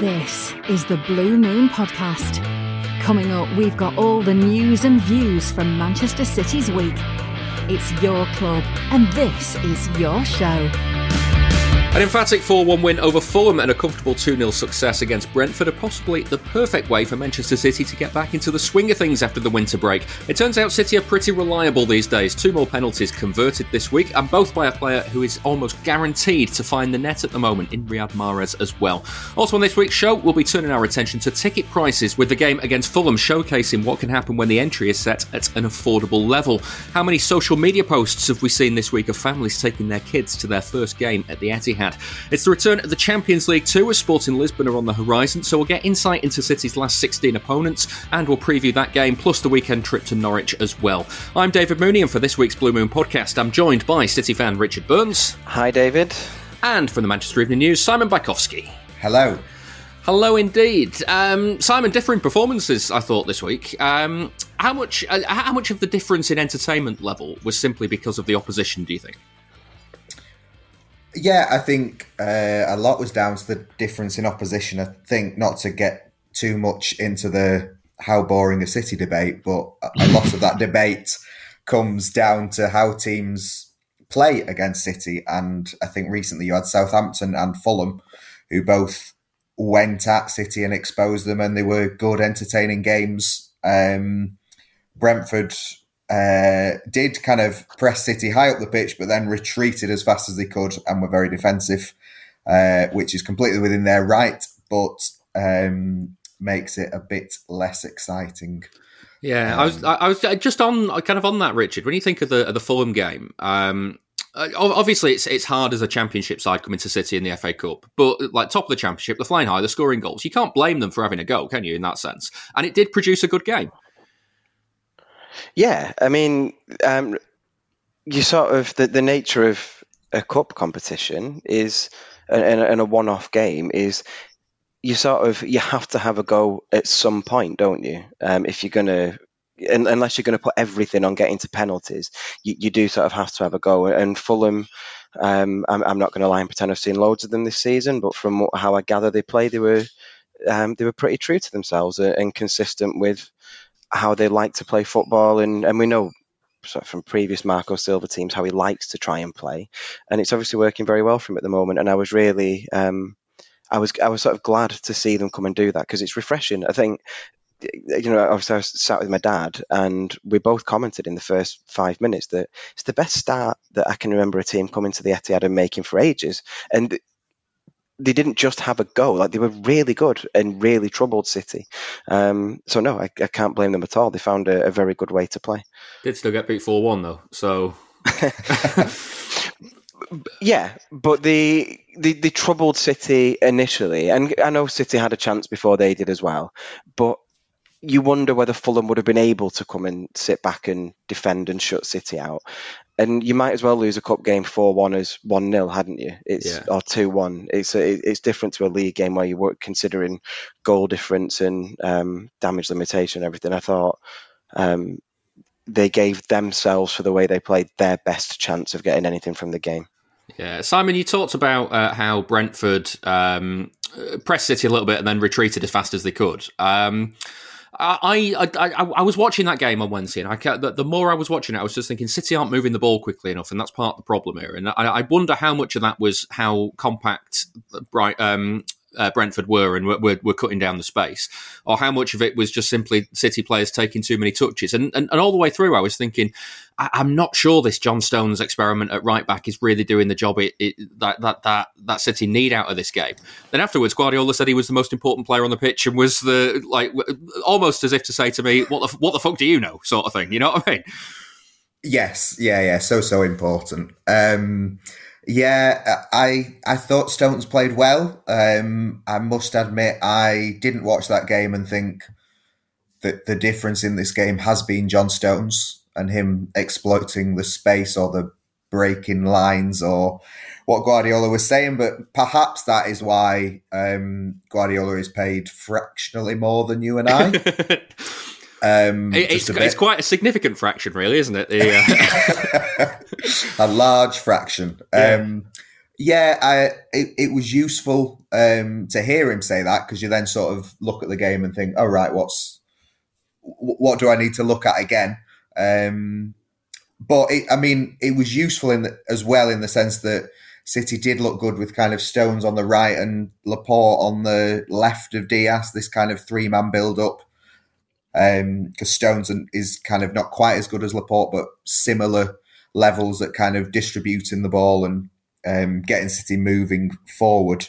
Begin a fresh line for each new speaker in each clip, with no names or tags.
This is the Blue Moon Podcast. Coming up, we've got all the news and views from Manchester City's week. It's your club, and this is your show.
An emphatic 4 1 win over Fulham and a comfortable 2 0 success against Brentford are possibly the perfect way for Manchester City to get back into the swing of things after the winter break. It turns out City are pretty reliable these days. Two more penalties converted this week, and both by a player who is almost guaranteed to find the net at the moment in Riyad Mahrez as well. Also, on this week's show, we'll be turning our attention to ticket prices with the game against Fulham showcasing what can happen when the entry is set at an affordable level. How many social media posts have we seen this week of families taking their kids to their first game at the Etihad? It's the return of the Champions League 2 as Sporting Lisbon are on the horizon, so we'll get insight into City's last 16 opponents and we'll preview that game plus the weekend trip to Norwich as well. I'm David Mooney, and for this week's Blue Moon podcast, I'm joined by City fan Richard Burns.
Hi, David.
And from the Manchester Evening News, Simon Bajkowski.
Hello.
Hello, indeed. Um, Simon, differing performances. I thought this week. Um, how much? Uh, how much of the difference in entertainment level was simply because of the opposition? Do you think?
Yeah, I think uh, a lot was down to the difference in opposition. I think not to get too much into the how boring a City debate, but a lot of that debate comes down to how teams play against City. And I think recently you had Southampton and Fulham, who both went at City and exposed them, and they were good, entertaining games. Um, Brentford uh, did kind of press City high up the pitch, but then retreated as fast as they could and were very defensive, uh, which is completely within their right, but um, makes it a bit less exciting.
Yeah, um, I was I was just on kind of on that, Richard. When you think of the of the Fulham game, um, obviously it's it's hard as a championship side coming to City in the FA Cup, but like top of the championship, they're flying high, they're scoring goals. You can't blame them for having a goal, can you? In that sense, and it did produce a good game.
Yeah, I mean, um, you sort of the, the nature of a cup competition is and, and a one-off game is you sort of you have to have a go at some point, don't you? Um, if you're gonna unless you're going to put everything on getting to penalties, you, you, do sort of have to have a go. And Fulham, um, I'm, I'm, not going to lie and pretend I've seen loads of them this season, but from how I gather they play, they were um, they were pretty true to themselves and consistent with how they like to play football, and, and we know sort of from previous Marco Silva teams how he likes to try and play, and it's obviously working very well for him at the moment. And I was really, um, I was, I was sort of glad to see them come and do that because it's refreshing. I think, you know, obviously I was sat with my dad, and we both commented in the first five minutes that it's the best start that I can remember a team coming to the Etihad and making for ages, and they didn't just have a go; like they were really good and really troubled City. Um, so no, I, I, can't blame them at all. They found a, a very good way to play.
Did still get beat four one though, so.
yeah, but the, the the troubled City initially, and I know City had a chance before they did as well, but you wonder whether Fulham would have been able to come and sit back and defend and shut City out and you might as well lose a cup game four one as one 0 hadn't you? It's yeah. or two one. It's a, it's different to a league game where you were considering goal difference and um, damage limitation and everything. I thought um, they gave themselves for the way they played their best chance of getting anything from the game.
Yeah, Simon, you talked about uh, how Brentford um, pressed City a little bit and then retreated as fast as they could. Um, I, I, I, I, was watching that game on Wednesday, and I the, the, more I was watching it, I was just thinking City aren't moving the ball quickly enough, and that's part of the problem here. And I, I wonder how much of that was how compact Bright, um, uh, Brentford were and were, were, cutting down the space, or how much of it was just simply City players taking too many touches. And, and, and all the way through, I was thinking, I, am not sure this John Stones experiment at right back is really doing the job it, it, that, that, that, that City need out of this game. Then afterwards, Guardiola said he was the most important player on the pitch and was the, like, almost as if to say to me, what the, what the fuck do you know, sort of thing. You know what I mean?
Yes. Yeah. Yeah. So, so important. Um, Yeah, I I thought Stones played well. Um, I must admit, I didn't watch that game and think that the difference in this game has been John Stones and him exploiting the space or the breaking lines or what Guardiola was saying. But perhaps that is why um, Guardiola is paid fractionally more than you and I.
Um, it, it's, it's, quite a significant fraction, really, isn't it? The,
uh... a large fraction. Yeah, um, yeah I, it, it, was useful um, to hear him say that because you then sort of look at the game and think, "Oh right, what's what do I need to look at again?" Um, but it, I mean, it was useful in the, as well in the sense that City did look good with kind of Stones on the right and Laporte on the left of Dias. This kind of three man build up because um, Stones is kind of not quite as good as Laporte, but similar levels at kind of distributing the ball and um, getting City moving forward.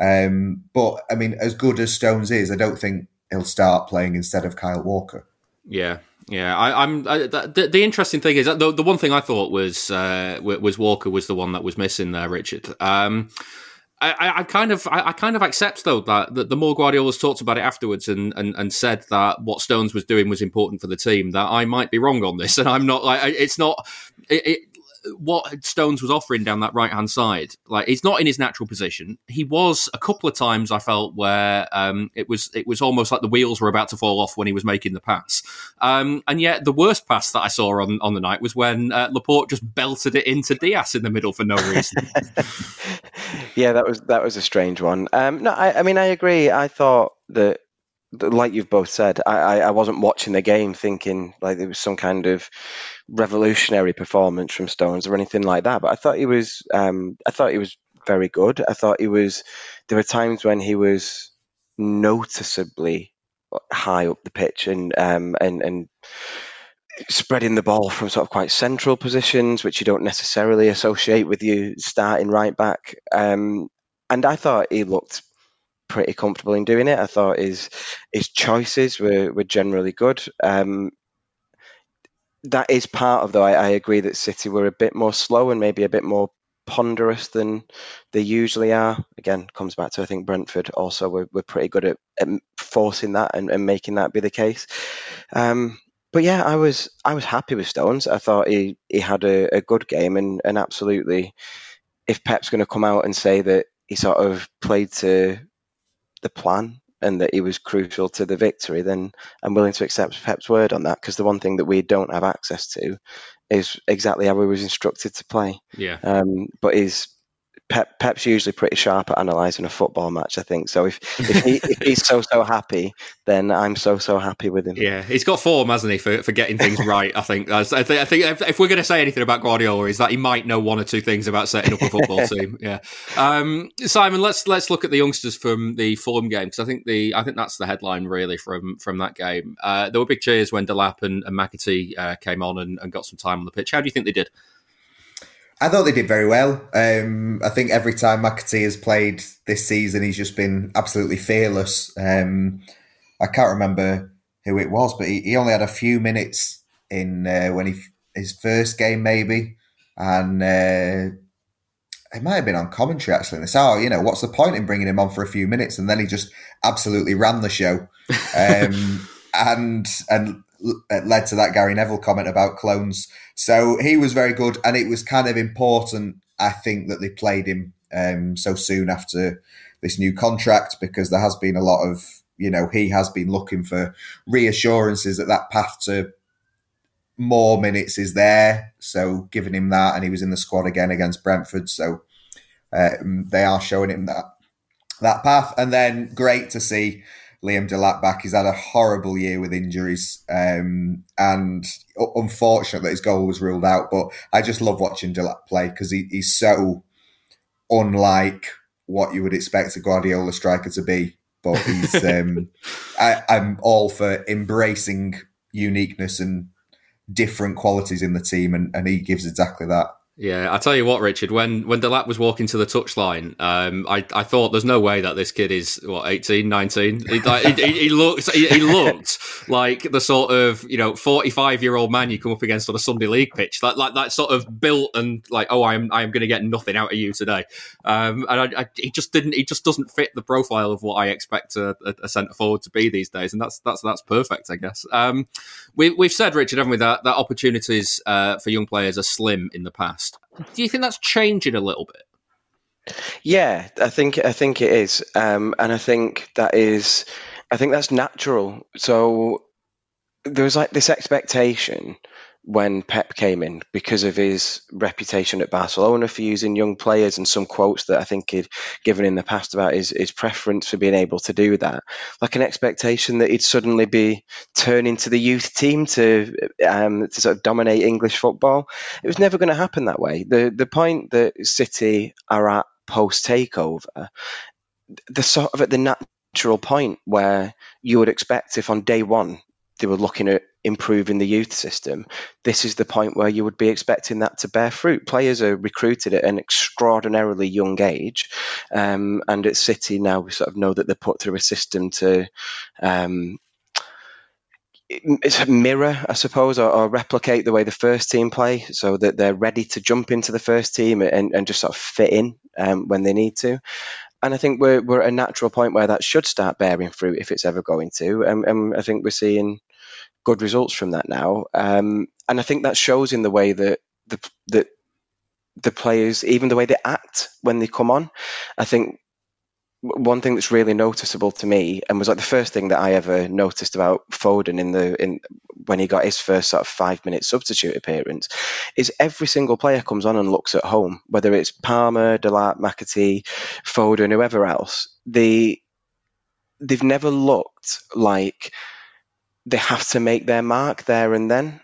Um, but I mean, as good as Stones is, I don't think he'll start playing instead of Kyle Walker.
Yeah, yeah. I, am the, the, interesting thing is the, the one thing I thought was uh, was Walker was the one that was missing there, Richard. Um, I, I, kind of I, I, kind of accept though that, that the more Guardiola's talked about it afterwards and, and, and said that what Stones was doing was important for the team that I might be wrong on this and I'm not like it's not it, it, what Stones was offering down that right hand side, like he's not in his natural position. He was a couple of times I felt where um, it was it was almost like the wheels were about to fall off when he was making the pass. Um, and yet the worst pass that I saw on, on the night was when uh, Laporte just belted it into Dias in the middle for no reason.
yeah, that was that was a strange one. Um, no, I, I mean I agree. I thought that like you've both said, I, I wasn't watching the game thinking like there was some kind of revolutionary performance from Stones or anything like that. But I thought he was, um, I thought he was very good. I thought he was. There were times when he was noticeably high up the pitch and um, and and spreading the ball from sort of quite central positions, which you don't necessarily associate with you starting right back. Um, and I thought he looked pretty comfortable in doing it. I thought his his choices were, were generally good. Um, that is part of though. I, I, agree that City were a bit more slow and maybe a bit more ponderous than they usually are. Again, comes back to I think Brentford also were, were pretty good at, at forcing that and, and, making that be the case. Um, but yeah, I was I was happy with Stones. I thought he he had a, a good game and, and absolutely, if Pep's going to come out and say that he sort of played to the plan and that he was crucial to the victory, then I'm willing to accept Pep's word on that because the one thing that we don't have access to is exactly how he was instructed to play.
Yeah.
Um, but his Pep, Pep's usually pretty sharp at analysing a football match, I think. So if, if, he, if, he's so so happy, then I'm so so happy with him.
Yeah, he's got form, hasn't he, for, for getting things right? I think. I think, I think if, if, we're going to say anything about Guardiola, is that he might know one or two things about setting up a football team. Yeah. Um, Simon, let's let's look at the youngsters from the Fulham game because I think the I think that's the headline really from from that game. Uh, there were big cheers when Delap and, and McAtee uh, came on and, and got some time on the pitch. How do you think they did?
I thought they did very well. Um, I think every time McAtee has played this season, he's just been absolutely fearless. Um, I can't remember who it was, but he, he only had a few minutes in uh, when he his first game maybe, and uh, it might have been on commentary actually. And they said, "Oh, you know, what's the point in bringing him on for a few minutes?" And then he just absolutely ran the show, um, and and led to that Gary Neville comment about clones. So he was very good, and it was kind of important, I think, that they played him um, so soon after this new contract because there has been a lot of, you know, he has been looking for reassurances that that path to more minutes is there. So giving him that, and he was in the squad again against Brentford. So um, they are showing him that that path, and then great to see Liam Delap back. He's had a horrible year with injuries, um, and unfortunate that his goal was ruled out. But I just love watching Delap play because he, he's so unlike what you would expect a Guardiola striker to be. But he's, um, I, I'm all for embracing uniqueness and different qualities in the team, and, and he gives exactly that.
Yeah, I tell you what, Richard. When when Delap was walking to the touchline, um, I I thought there's no way that this kid is what 18, 19. He, like, he, he, looked he, he, looked like the sort of you know 45 year old man you come up against on a Sunday league pitch, like like that sort of built and like oh I'm I'm going to get nothing out of you today. Um, and I, I, he just didn't. He just doesn't fit the profile of what I expect a, a centre forward to be these days, and that's that's that's perfect, I guess. Um, we, we've said, Richard, haven't we, that that opportunities uh, for young players are slim in the past past. Do you think that's changing a little bit?
Yeah, I think I think it is, um, and I think that is, I think that's natural. So there's like this expectation when Pep came in because of his reputation at Barcelona for using young players and some quotes that I think he'd given in the past about his, his preference for being able to do that. Like an expectation that he'd suddenly be turning to the youth team to um, to sort of dominate English football. It was never going to happen that way. The the point that City are at post takeover, the sort of at the natural point where you would expect if on day one they were looking at improving the youth system, this is the point where you would be expecting that to bear fruit. Players are recruited at an extraordinarily young age, um, and at City now we sort of know that they're put through a system to. Um, mirror, I suppose, or, or, replicate the way the first team play, so that they're ready to jump into the first team and, and just sort of fit in um, when they need to and I think we're we're at a natural point where that should start bearing fruit if it's ever going to. Um, and I think we're seeing good results from that now. Um, and I think that shows in the way that the that the players, even the way they act when they come on. I think one thing that's really noticeable to me, and was like the first thing that I ever noticed about Foden in the in when he got his first sort of five minute substitute appearance, is every single player comes on and looks at home, whether it's Palmer, Delap, McAtee, Foden, whoever else. They they've never looked like they have to make their mark there and then,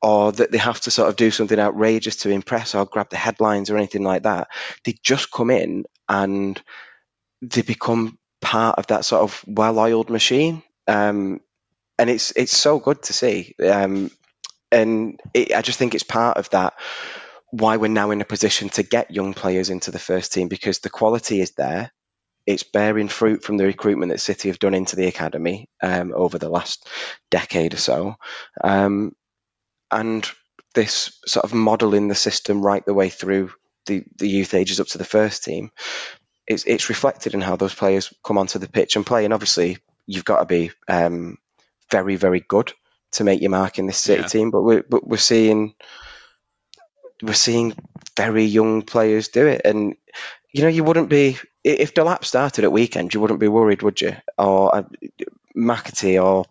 or that they have to sort of do something outrageous to impress or grab the headlines or anything like that. They just come in and they become part of that sort of well-oiled machine, um, and it's it's so good to see. Um, and it, I just think it's part of that why we're now in a position to get young players into the first team because the quality is there it's bearing fruit from the recruitment that City have done into the academy um, over the last decade or so. Um, and this sort of modelling the system right the way through the, the youth ages up to the first team, it's, it's reflected in how those players come onto the pitch and play. And obviously, you've got to be um, very, very good to make your mark in this City yeah. team. But we're, but we're seeing we're seeing very young players do it, and you know you wouldn't be if Delap started at weekend, you wouldn't be worried, would you? Or uh, McAtee or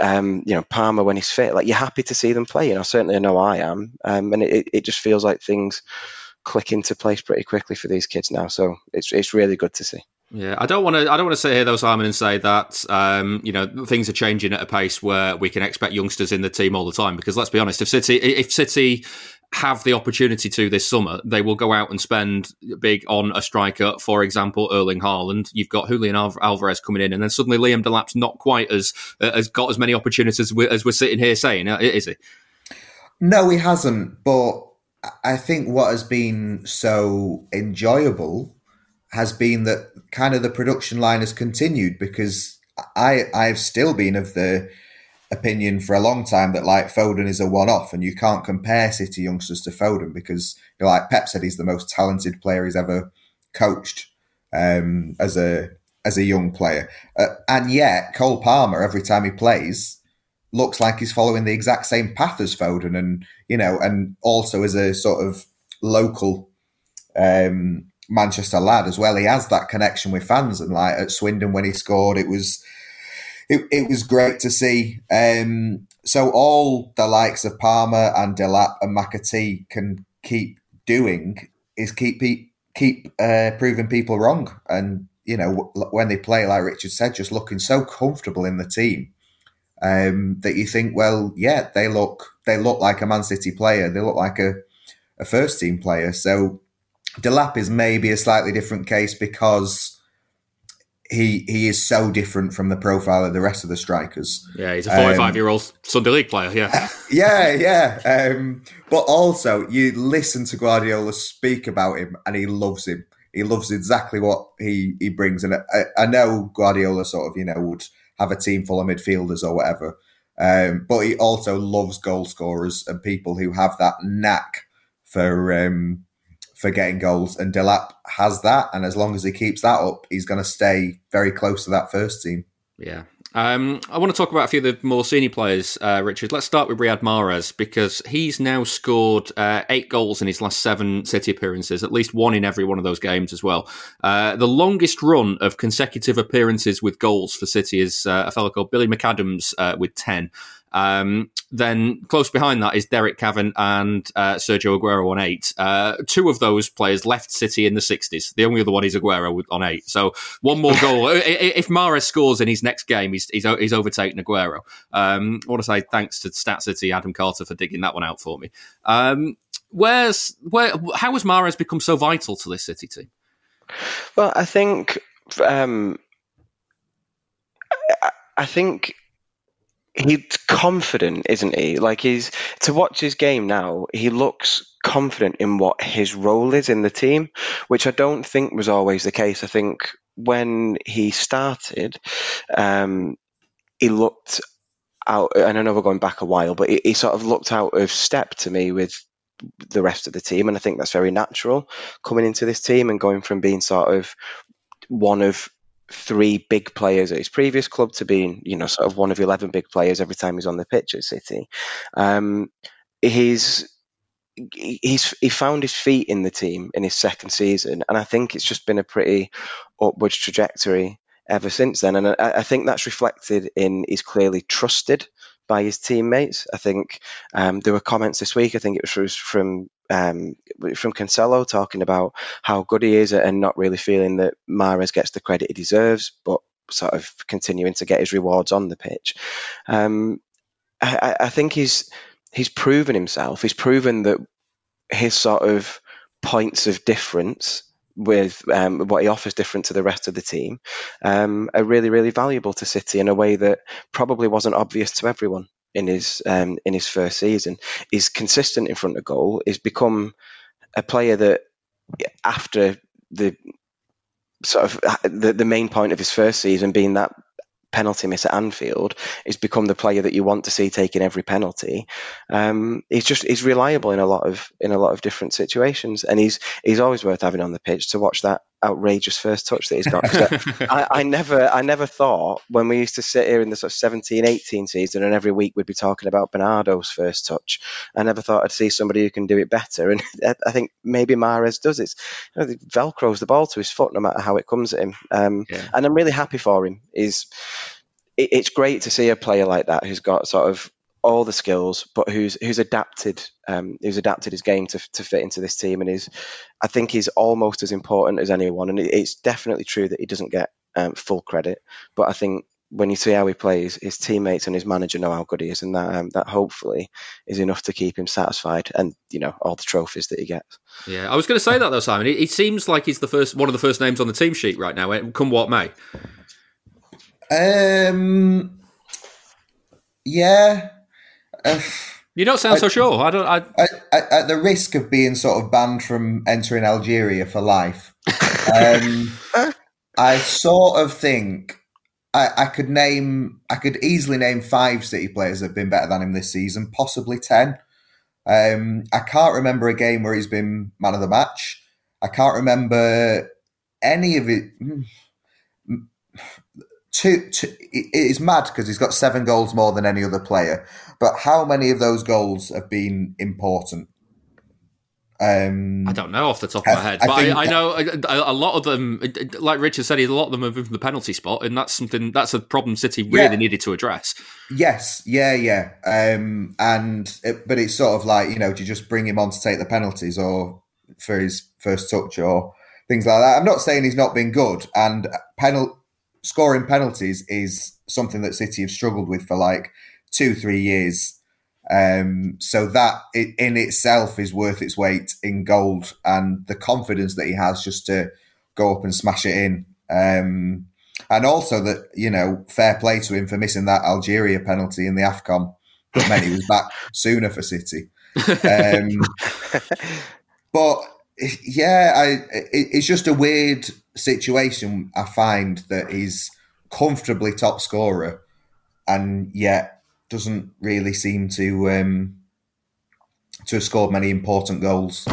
um, you know Palmer when he's fit. Like you're happy to see them play. You know, certainly I know I am, um, and it, it just feels like things click into place pretty quickly for these kids now. So it's it's really good to see.
Yeah, I don't want to. I don't want to sit here though, Simon, and say that um, you know things are changing at a pace where we can expect youngsters in the team all the time. Because let's be honest, if City, if City have the opportunity to this summer, they will go out and spend big on a striker. For example, Erling Haaland. You've got Julian Alvarez coming in, and then suddenly Liam Delap's not quite as uh, has got as many opportunities as we're, as we're sitting here saying, uh, is he?
No, he hasn't. But I think what has been so enjoyable has been that kind of the production line has continued because I I've still been of the opinion for a long time that like Foden is a one off and you can't compare City youngsters to Foden because you know, like Pep said he's the most talented player he's ever coached um, as a as a young player. Uh, and yet Cole Palmer every time he plays looks like he's following the exact same path as Foden and you know and also as a sort of local um, Manchester lad as well. He has that connection with fans and like at Swindon when he scored it was it, it was great to see. Um, so all the likes of Palmer and Delap and McAtee can keep doing is keep keep uh, proving people wrong, and you know when they play, like Richard said, just looking so comfortable in the team um, that you think, well, yeah, they look they look like a Man City player, they look like a a first team player. So Delap is maybe a slightly different case because he he is so different from the profile of the rest of the strikers.
Yeah, he's a 45 um, year old Sunday League player. Yeah,
yeah, yeah. Um, but also, you listen to Guardiola speak about him, and he loves him. He loves exactly what he he brings. And I, I know Guardiola sort of you know would have a team full of midfielders or whatever, um, but he also loves goal scorers and people who have that knack for um, for getting goals, and Delap has that. And as long as he keeps that up, he's going to stay very close to that first team.
Yeah. Um, I want to talk about a few of the more senior players, uh, Richard. Let's start with Riyad Mahrez because he's now scored uh, eight goals in his last seven City appearances, at least one in every one of those games as well. Uh, the longest run of consecutive appearances with goals for City is uh, a fellow called Billy McAdams uh, with 10. Um, then close behind that is Derek Kevan and uh, Sergio Aguero on eight. Uh, two of those players left City in the 60s. The only other one is Aguero on eight. So one more goal. if Mahrez scores in his next game, he's, he's, he's overtaken Aguero. Um, I want to say thanks to Stat City, Adam Carter, for digging that one out for me. Um, where's where? How has Mahrez become so vital to this City team?
Well, I think um, I think he's confident, isn't he? Like he's to watch his game now, he looks confident in what his role is in the team, which I don't think was always the case. I think when he started, um, he looked out, and I know we're going back a while, but he, he sort of looked out of step to me with the rest of the team, and I think that's very natural coming into this team and going from being sort of one of three big players at his previous club to being, you know, sort of one of 11 big players every time he's on the pitch at City. Um, he's he's he found his feet in the team in his second season, and I think it's just been a pretty upwards trajectory ever since then. And I, I think that's reflected in he's clearly trusted by his teammates. I think um, there were comments this week. I think it was from um, from Cancelo talking about how good he is and not really feeling that Mahrez gets the credit he deserves, but sort of continuing to get his rewards on the pitch. Um, I, I think he's he's proven himself. He's proven that his sort of points of difference with um, what he offers different to the rest of the team um, are really really valuable to City in a way that probably wasn't obvious to everyone in his um, in his first season. He's consistent in front of goal. He's become a player that after the sort of the, the main point of his first season being that penalty miss at Anfield, he's become the player that you want to see taking every penalty. Um, he's just he's reliable in a lot of in a lot of different situations, and he's he's always worth having on the pitch to watch that outrageous first touch that he's got. I, I, never, I never thought when we used to sit here in the sort of 17, 18 season, and every week we'd be talking about Bernardo's first touch. I never thought I'd see somebody who can do it better, and I think maybe Mahrez does. It's you know, velcros the ball to his foot no matter how it comes at him, um, yeah. and I'm really happy for him. Is it, it's great to see a player like that who's got sort of all the skills, but who's who's adapted um, who's adapted his game to, to fit into this team, and is I think he's almost as important as anyone. And it's definitely true that he doesn't get um, full credit, but I think when you see how he plays, his teammates and his manager know how good he is, and that um, that hopefully is enough to keep him satisfied, and you know all the trophies that he gets.
Yeah, I was going to say that though, Simon. It, it seems like he's the first one of the first names on the team sheet right now. Eh, come what may.
Um. Yeah,
you don't sound I, so sure. I don't. I,
I, at the risk of being sort of banned from entering Algeria for life, um, I sort of think I, I, could name. I could easily name five City players that have been better than him this season, possibly ten. Um, I can't remember a game where he's been man of the match. I can't remember any of it. Mm, two, two, it is mad because he's got seven goals more than any other player. But how many of those goals have been important?
Um, I don't know off the top of my head, I, but I, I, know a, a, lot of them. Like Richard said, a lot of them have been from the penalty spot, and that's something that's a problem City really yeah. needed to address.
Yes, yeah, yeah, um, and it, but it's sort of like you know, do you just bring him on to take the penalties or for his first touch or things like that? I'm not saying he's not been good, and penal scoring penalties is something that City have struggled with for like two, three years. Um, so that in itself is worth its weight in gold, and the confidence that he has just to go up and smash it in. Um, and also that you know, fair play to him for missing that Algeria penalty in the Afcon that meant he was back sooner for City. Um, but yeah, I, it, it's just a weird situation. I find that he's comfortably top scorer, and yet doesn't really seem to um, to have scored many important goals.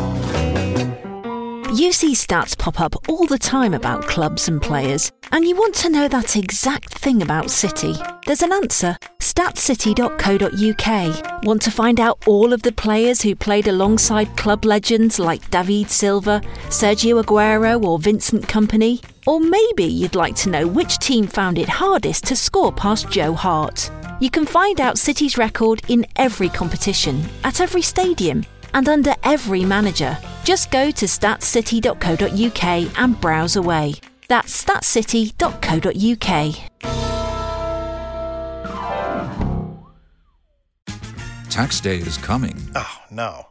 You see stats pop up all the time about clubs and players, and you want to know that exact thing about City. There's an answer statscity.co.uk. Want to find out all of the players who played alongside club legends like David Silva, Sergio Aguero, or Vincent Kompany? Or maybe you'd like to know which team found it hardest to score past Joe Hart. You can find out City's record in every competition, at every stadium, and under every manager. Just go to statscity.co.uk and browse away. That's statscity.co.uk.
Tax day is coming.
Oh, no.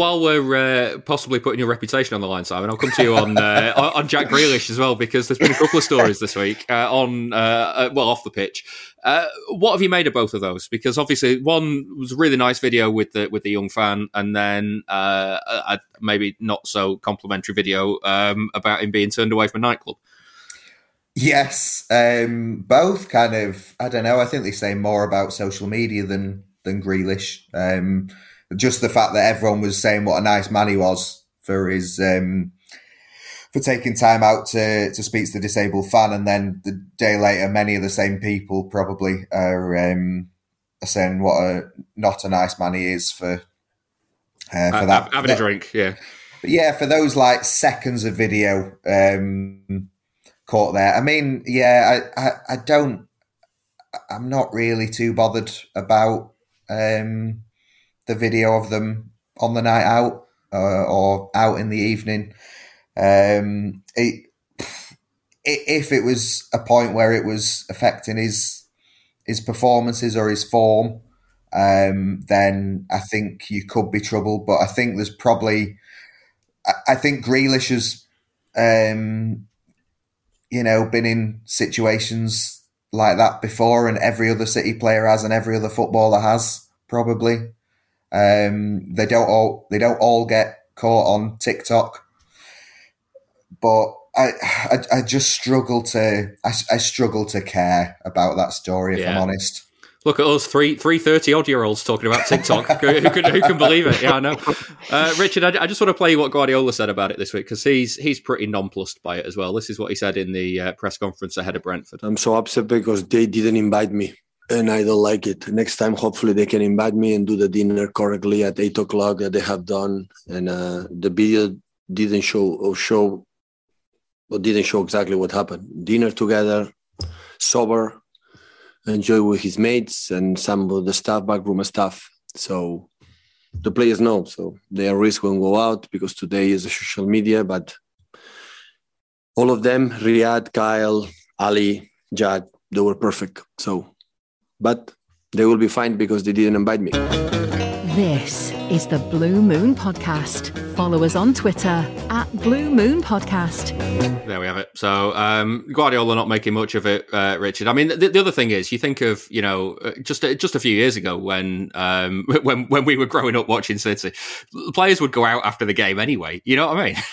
While we're uh, possibly putting your reputation on the line, Simon, I'll come to you on uh, on Jack Grealish as well because there's been a couple of stories this week uh, on uh, uh, well off the pitch. Uh, what have you made of both of those? Because obviously one was a really nice video with the with the young fan, and then a maybe not so complimentary video um, about him being turned away from a nightclub.
Yes, um, both kind of. I don't know. I think they say more about social media than than Grealish. Um, just the fact that everyone was saying what a nice man he was for his um, for taking time out to to speak to the disabled fan, and then the day later, many of the same people probably are, um, are saying what a not a nice man he is for
uh, for uh, that having a drink, yeah.
But yeah, for those like seconds of video um, caught there. I mean, yeah, I, I, I don't. I'm not really too bothered about um, the video of them on the night out uh, or out in the evening. Um, it, if it was a point where it was affecting his his performances or his form, um, then I think you could be troubled. But I think there's probably, I think Grealish has, um, you know, been in situations like that before, and every other City player has, and every other footballer has probably. Um, they don't all they don't all get caught on TikTok, but I, I, I just struggle to I, I, struggle to care about that story if yeah. I'm honest.
Look at us, three three thirty odd year olds talking about TikTok. who, can, who, can, believe it? Yeah, I know. Uh, Richard, I, I, just want to play you what Guardiola said about it this week because he's he's pretty nonplussed by it as well. This is what he said in the uh, press conference ahead of Brentford.
I'm so upset because they didn't invite me and I don't like it. Next time, hopefully, they can invite me and do the dinner correctly at eight o'clock that they have done. And uh, the video didn't show or show, but didn't show exactly what happened. Dinner together, sober, enjoy with his mates and some of the staff, backroom staff. So the players know. So they are risk when go out because today is a social media, but all of them, Riyad, Kyle, Ali, Jad, they were perfect. So but they will be fine because they didn't invite me.
This is the Blue Moon Podcast. Follow us on Twitter at Blue Moon Podcast.
There we have it. So um, Guardiola not making much of it, uh, Richard. I mean, the, the, other thing is, you think of you know uh, just just a few years ago when um, when when we were growing up watching City, the players would go out after the game anyway. You know what I mean?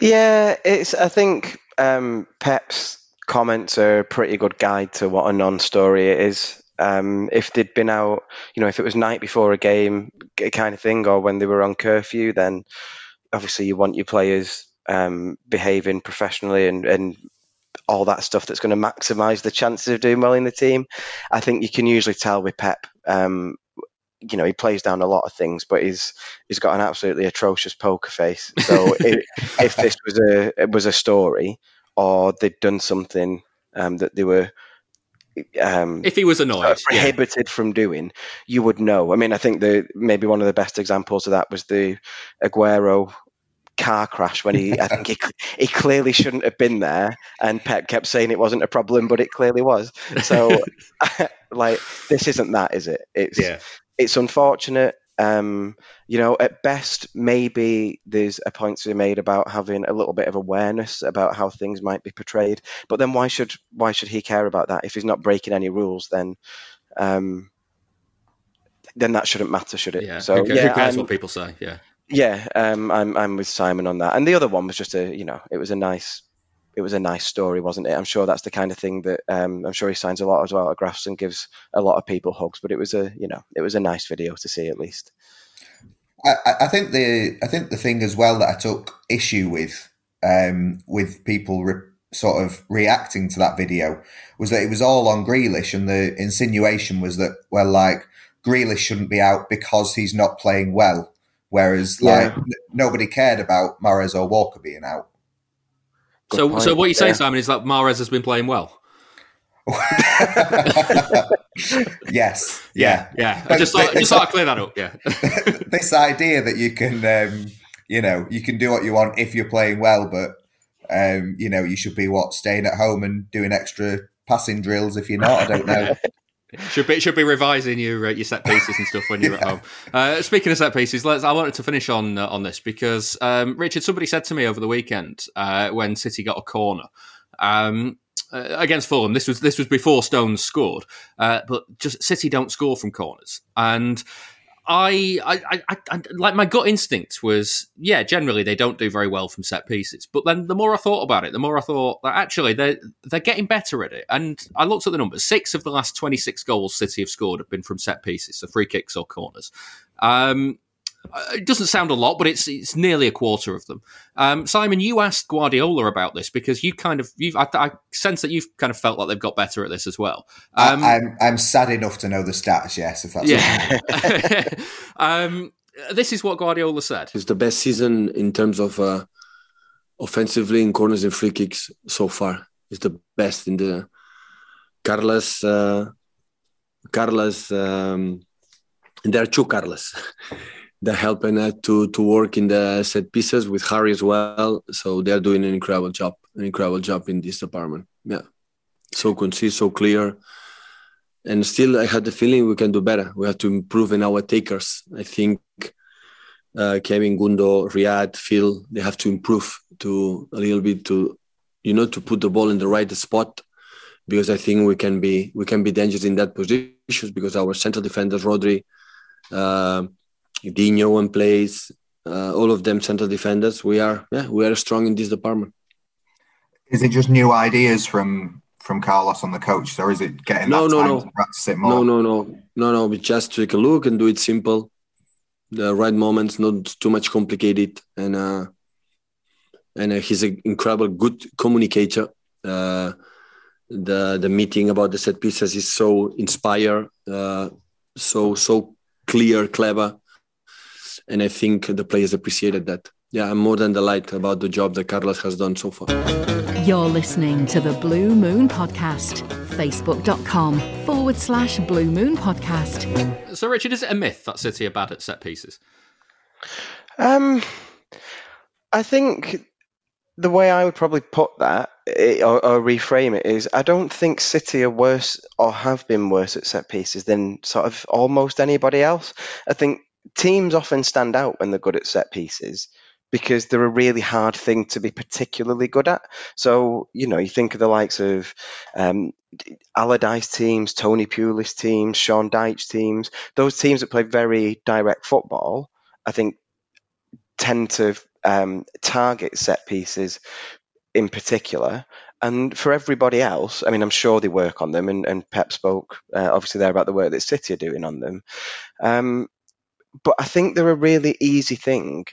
Yeah, it's. I think um, Pep's comments are a pretty good guide to what a non-story it is. Um, if they'd been out, you know, if it was night before a game kind of thing, or when they were on curfew, then obviously you want your players um, behaving professionally and, and all that stuff that's going to maximise the chances of doing well in the team. I think you can usually tell with Pep. Um, you know, he plays down a lot of things, but he's he's got an absolutely atrocious poker face. So if, if this was a was a story, or they'd done something um, that they were. Um,
if he was annoyed,
uh, prohibited
yeah.
from doing, you would know. I mean, I think the maybe one of the best examples of that was the Aguero car crash when he I think he he clearly shouldn't have been there and Pep kept saying it wasn't a problem but it clearly was so like this isn't that is it it's
yeah.
it's unfortunate um, you know at best maybe there's a point to be made about having a little bit of awareness about how things might be portrayed. But then why should why should he care about that? If he's not breaking any rules then um, then that shouldn't matter should it?
Yeah
so
who,
yeah
who cares
I'm-
what people say? Yeah.
yeah, um, I'm I'm with Simon on that. And the other one was just a you know it was a nice it was a nice story, wasn't it? I'm sure that's the kind of thing that um, I'm sure he signs a lot of autographs and gives a lot of people hugs. But it was a you know it was a nice video to see at least.
I, I think the I think the thing as well that I took issue with um, with people re- sort of reacting to that video was that it was all on Grealish, and the insinuation was that well, like Grealish shouldn't be out because he's not playing well, whereas
Yeah.
like n- nobody cared about Mahrez or Walker being out.
So
point,
so what you're saying
yeah.
Simon is that Mahrez has been playing well
yes,
yeah yeah I just thought, just thought I'd clear that up yeah
this idea that you can, um, you know, you can do what you want if you're playing well, but um, you know, you should be what staying at home and doing extra passing drills if you're not. I don't know.
Should be should be revising your uh, your set pieces and stuff when you're at home. Uh, speaking of set pieces, let's. I wanted to finish on uh, on this because um, Richard, somebody said to me over the weekend uh, when City got a corner um, uh, against Fulham. This was this was before Stones scored, uh, but just City don't score from corners, and I, I, I, I, like my gut instinct was, yeah, generally they don't do very well from set pieces. But then the more I thought about it, the more I thought that actually they're they're getting better at it. And I looked at the numbers: six of the last twenty six goals City have scored have been from set pieces, so free kicks or corners. Um, it doesn't sound a lot, but it's it's nearly a quarter of them. Um, Simon, you asked Guardiola about this because you kind of you've I, I sense that you've kind of felt like they've got better at this as well. Um,
I, I'm I'm sad enough to know the stats. Yes, if that's
yeah. um, this is what Guardiola said.
It's the best season in terms of uh, offensively in corners and free kicks so far. It's the best in the Carlos. Uh, Carlos. Um, and there are two Carlos. They're helping uh, to to work in the set pieces with Harry as well. So they're doing an incredible job, an incredible job in this department. Yeah, so concise, so clear, and still I had the feeling we can do better. We have to improve in our takers. I think uh, Kevin, Gundo, Riyad, Phil, they have to improve to a little bit to, you know, to put the ball in the right spot, because I think we can be we can be dangerous in that positions because our central defenders, Rodri, uh, Dino, when plays, uh, all of them central defenders, we are yeah we are strong in this department.
Is it just new ideas from from Carlos on the coach, or is it getting
No, no, no.
practice it more?
No, no, no, no, no. We just take a look and do it simple, the right moments, not too much complicated, and uh, and uh, he's an incredible good communicator. Uh, the the meeting about the set pieces is so inspired, uh, so so clear, clever, and I think the players appreciated that. Yeah, I'm more than delighted about the job that Carlos has done so far.
You're listening to the Blue Moon Podcast. Facebook.com forward slash Blue Moon Podcast.
So, Richard, is it a myth that City are bad at set pieces?
Um, I think the way I would probably put that or, or reframe it is I don't think City are worse or have been worse at set pieces than sort of almost anybody else. I think teams often stand out when they're good at set pieces because they're a really hard thing to be particularly good at. So, you know, you think of the likes of um, Allardyce teams, Tony Pulis teams, Sean Dyche teams, those teams that play very direct football, I think tend to um, target set pieces in particular. And for everybody else, I mean, I'm sure they work on them, and, and Pep spoke uh, obviously there about the work that City are doing on them. Um, but I think they're a really easy thing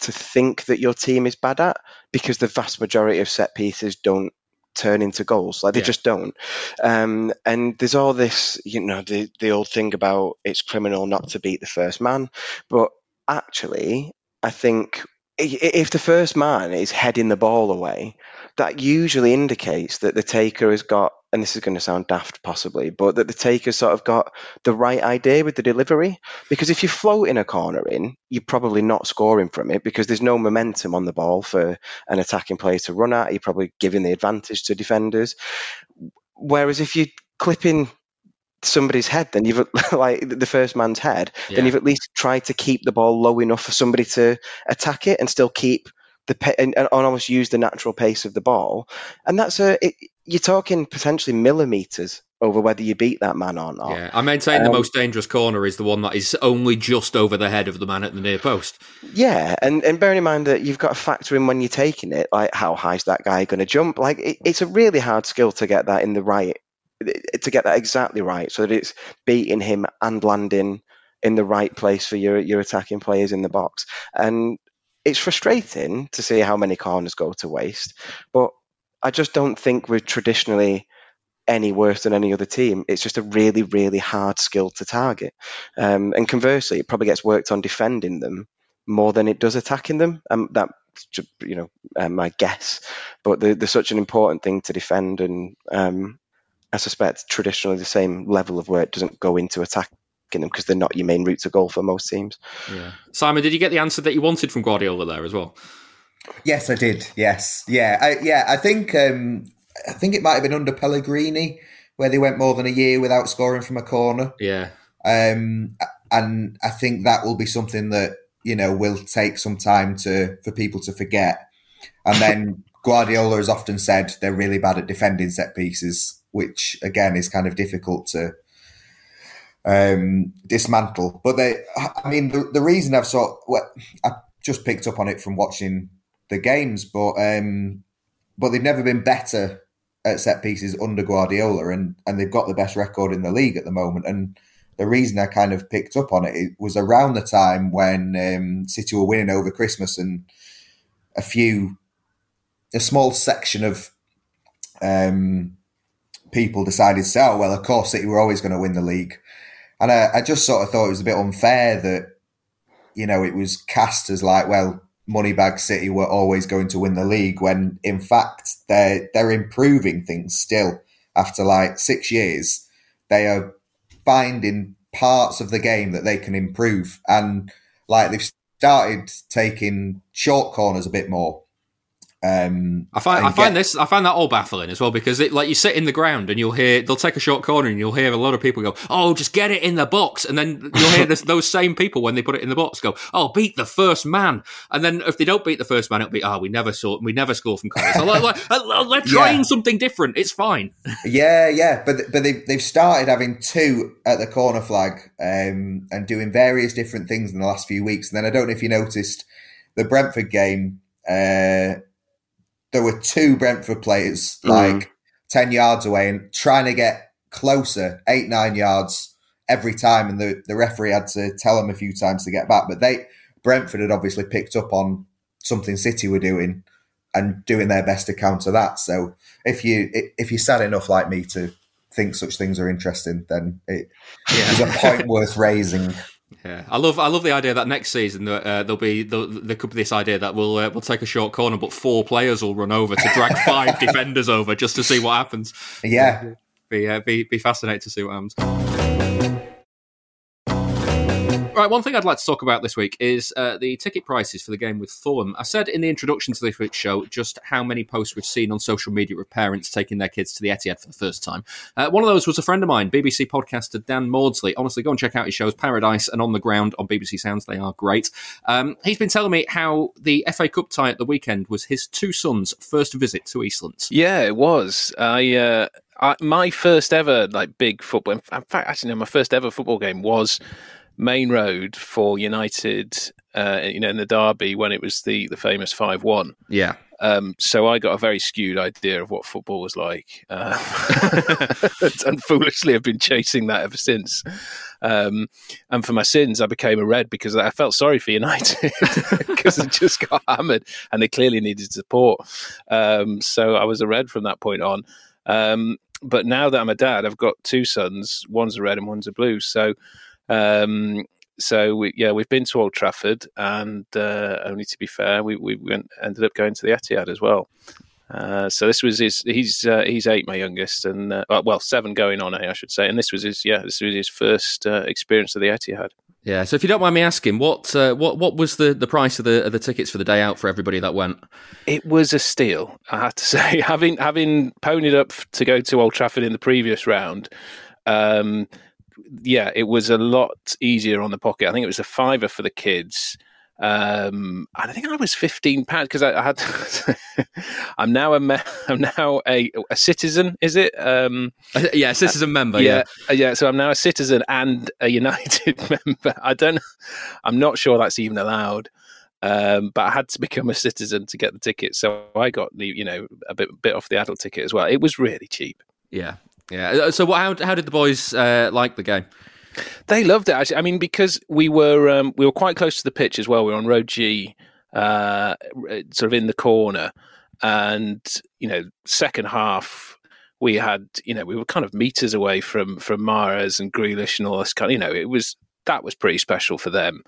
to think that your team is bad at because the vast majority of set pieces don't turn into goals. Like they
Yeah.
just don't. Um, and there's all this, you know, the the old thing about it's criminal not to beat the first man, but actually, I think if the first man is heading the ball away, that usually indicates that the taker has got, and this is going to sound daft possibly, but that the taker's sort of got the right idea with the delivery. Because if you're floating a corner in, you're probably not scoring from it because there's no momentum on the ball for an attacking player to run at. You're probably giving the advantage to defenders. Whereas if you're clipping somebody's head, then you've like the first man's head, yeah. then you've at least tried to keep the ball low enough for somebody to attack it and still keep the and, and almost use the natural pace of the ball. And that's a it, you're talking potentially millimeters over whether you beat that man or not.
Yeah, I maintain um, the most dangerous corner is the one that is only just over the head of the man at the near post.
Yeah, and and bearing in mind that you've got to factor in when you're taking it, like how high is that guy going to jump? Like it, it's a really hard skill to get that in the right to get that exactly right, so that it's beating him and landing in the right place for your your attacking players in the box. And it's frustrating to see how many corners go to waste, but I just don't think we're traditionally any worse than any other team. It's just a really, really hard skill to target. Um, and conversely, it probably gets worked on defending them more than it does attacking them. Um, that you know, uh, my guess. But they're, they're, such an important thing to defend, and um, I suspect traditionally the same level of work doesn't go into attacking them because they're not your main route to goal for most teams.
Yeah. Simon, did you get the answer that you wanted from Guardiola there as well?
Yes, I did. Yes, yeah, I, yeah. I think um, I think it might have been under Pellegrini where they went more than a year without scoring from a corner.
Yeah,
um, and I think that will be something that you know will take some time to for people to forget. And then Guardiola has often said they're really bad at defending set pieces which again is kind of difficult to um, dismantle. But they, I mean, the, the reason I've sort, well, I just picked up on it from watching the games, but um, but they've never been better at set pieces under Guardiola, and and they've got the best record in the league at the moment. And the reason I kind of picked up on it, it was around the time when um, City were winning over Christmas, and a few, a small section of um, people decided to say, oh, well, of course, City were always going to win the league. And I, I, just sort of thought it was a bit unfair that, you know, it was cast as like, well, Moneybag City were always going to win the league when in fact they're, they're improving things still after like six years. They are finding parts of the game that they can improve. And like they've started taking short corners a bit more um,
I find I find get, this I find that all baffling as well because it like you sit in the ground and you'll hear they'll take a short corner and you'll hear a lot of people go oh just get it in the box. And then you'll hear this, those same people when they put it in the box go oh beat the first man. And then if they don't beat the first man it'll be oh we never saw we never score from corners so like, like, they're trying yeah. something different. It's fine.
Yeah yeah. But but they've they've started having two at the corner flag um, and doing various different things in the last few weeks. And then I don't know if you noticed the Brentford game. Uh, there were two Brentford players mm. like 10 yards away and trying to get closer, eight, nine yards every time. And the, the referee had to tell them a few times to get back. But they, Brentford had obviously picked up on something City were doing and doing their best to counter that. So if you if you're sad enough like me to think such things are interesting, then it yeah. is a point worth raising.
Yeah, I love I love the idea that next season uh, there'll be there could be this idea that we'll uh, we'll take a short corner, but four players will run over to drag five defenders over just to see what happens.
Yeah,
be uh, be be fascinating to see what happens. Right, one thing I'd like to talk about this week is uh, the ticket prices for the game with Fulham. I said in the introduction to this week's show just how many posts we've seen on social media of parents taking their kids to the Etihad for the first time. Uh, one of those was a friend of mine, BBC podcaster Dan Maudsley. Honestly, go and check out his shows Paradise and On the Ground on BBC Sounds. They are great. Um, he's been telling me how the FA Cup tie at the weekend was his two sons' first visit to Eastlands.
Yeah, it was. I. Uh... I, my first ever like big football. In fact, actually, no, my first ever football game was Maine Road for United, uh, you know, in the derby when it was the the famous five one.
Yeah.
Um, so I got a very skewed idea of what football was like, uh, and foolishly have been chasing that ever since. Um, and for my sins, I became a red because I felt sorry for United because they just got hammered and they clearly needed support. Um, so I was a red from that point on. Um, but now that I'm a dad, I've got two sons. One's a red and one's a blue. So um, so we, yeah, we've been to Old Trafford, and uh, only to be fair, we we went, ended up going to the Etihad as well. Uh, so this was his. He's uh, he's eight, my youngest, and uh, well, seven going on eight, I should say. And this was his. Yeah, this was his first uh, experience of the Etihad.
Yeah. So if you don't mind me asking, what uh, what what was the, the price of the of the tickets for the day out for everybody that went?
It was a steal, I have to say. having having ponied up to go to Old Trafford in the previous round, um, yeah, it was a lot easier on the pocket. I think it was a fiver for the kids. Um, I think I was fifteen pounds because I, I, had. I'm now a I'm now a, a citizen. Is it? Um,
yeah, a citizen member.
Yeah, yeah, yeah. So I'm now a citizen and a United member. I don't. I'm not sure that's even allowed. Um, but I had to become a citizen to get the ticket, so I got the you know a bit bit off the adult ticket as well. It was really cheap.
Yeah, yeah. Uh, so, what, how how did the boys uh, like the game?
They loved it. Actually, I mean, because we were um, we were quite close to the pitch as well. We were on road G, uh, sort of in the corner, and you know, second half we had you know we were kind of meters away from from Mahrez and Grealish and all this kind. Of, you know, it was that was pretty special for them.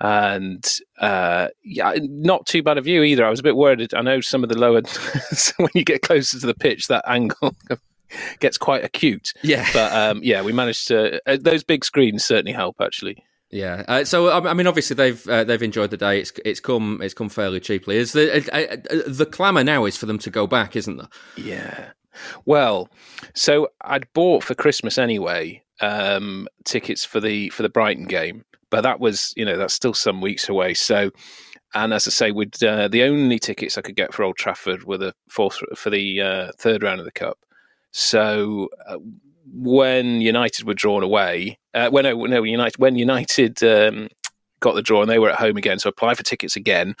And uh, yeah, not too bad a view either. I was a bit worried. I know some of the lower when you get closer to the pitch, that angle gets quite acute.
Yeah,
but um, yeah, we managed to. Uh, those big screens certainly help, actually.
Yeah. Uh, so I mean, obviously they've uh, they've enjoyed the day. It's it's come it's come fairly cheaply. Is the uh, uh the clamour now is for them to go back, isn't there?
Yeah. Well, so I'd bought for Christmas anyway um, tickets for the for the Brighton game, but that was you know that's still some weeks away. So. And as I say, with uh, the only tickets I could get for Old Trafford were the fourth for the third round of the cup. So uh, when United were drawn away, uh, when no, no, United when United um, got the draw and they were at home again, so applied for tickets again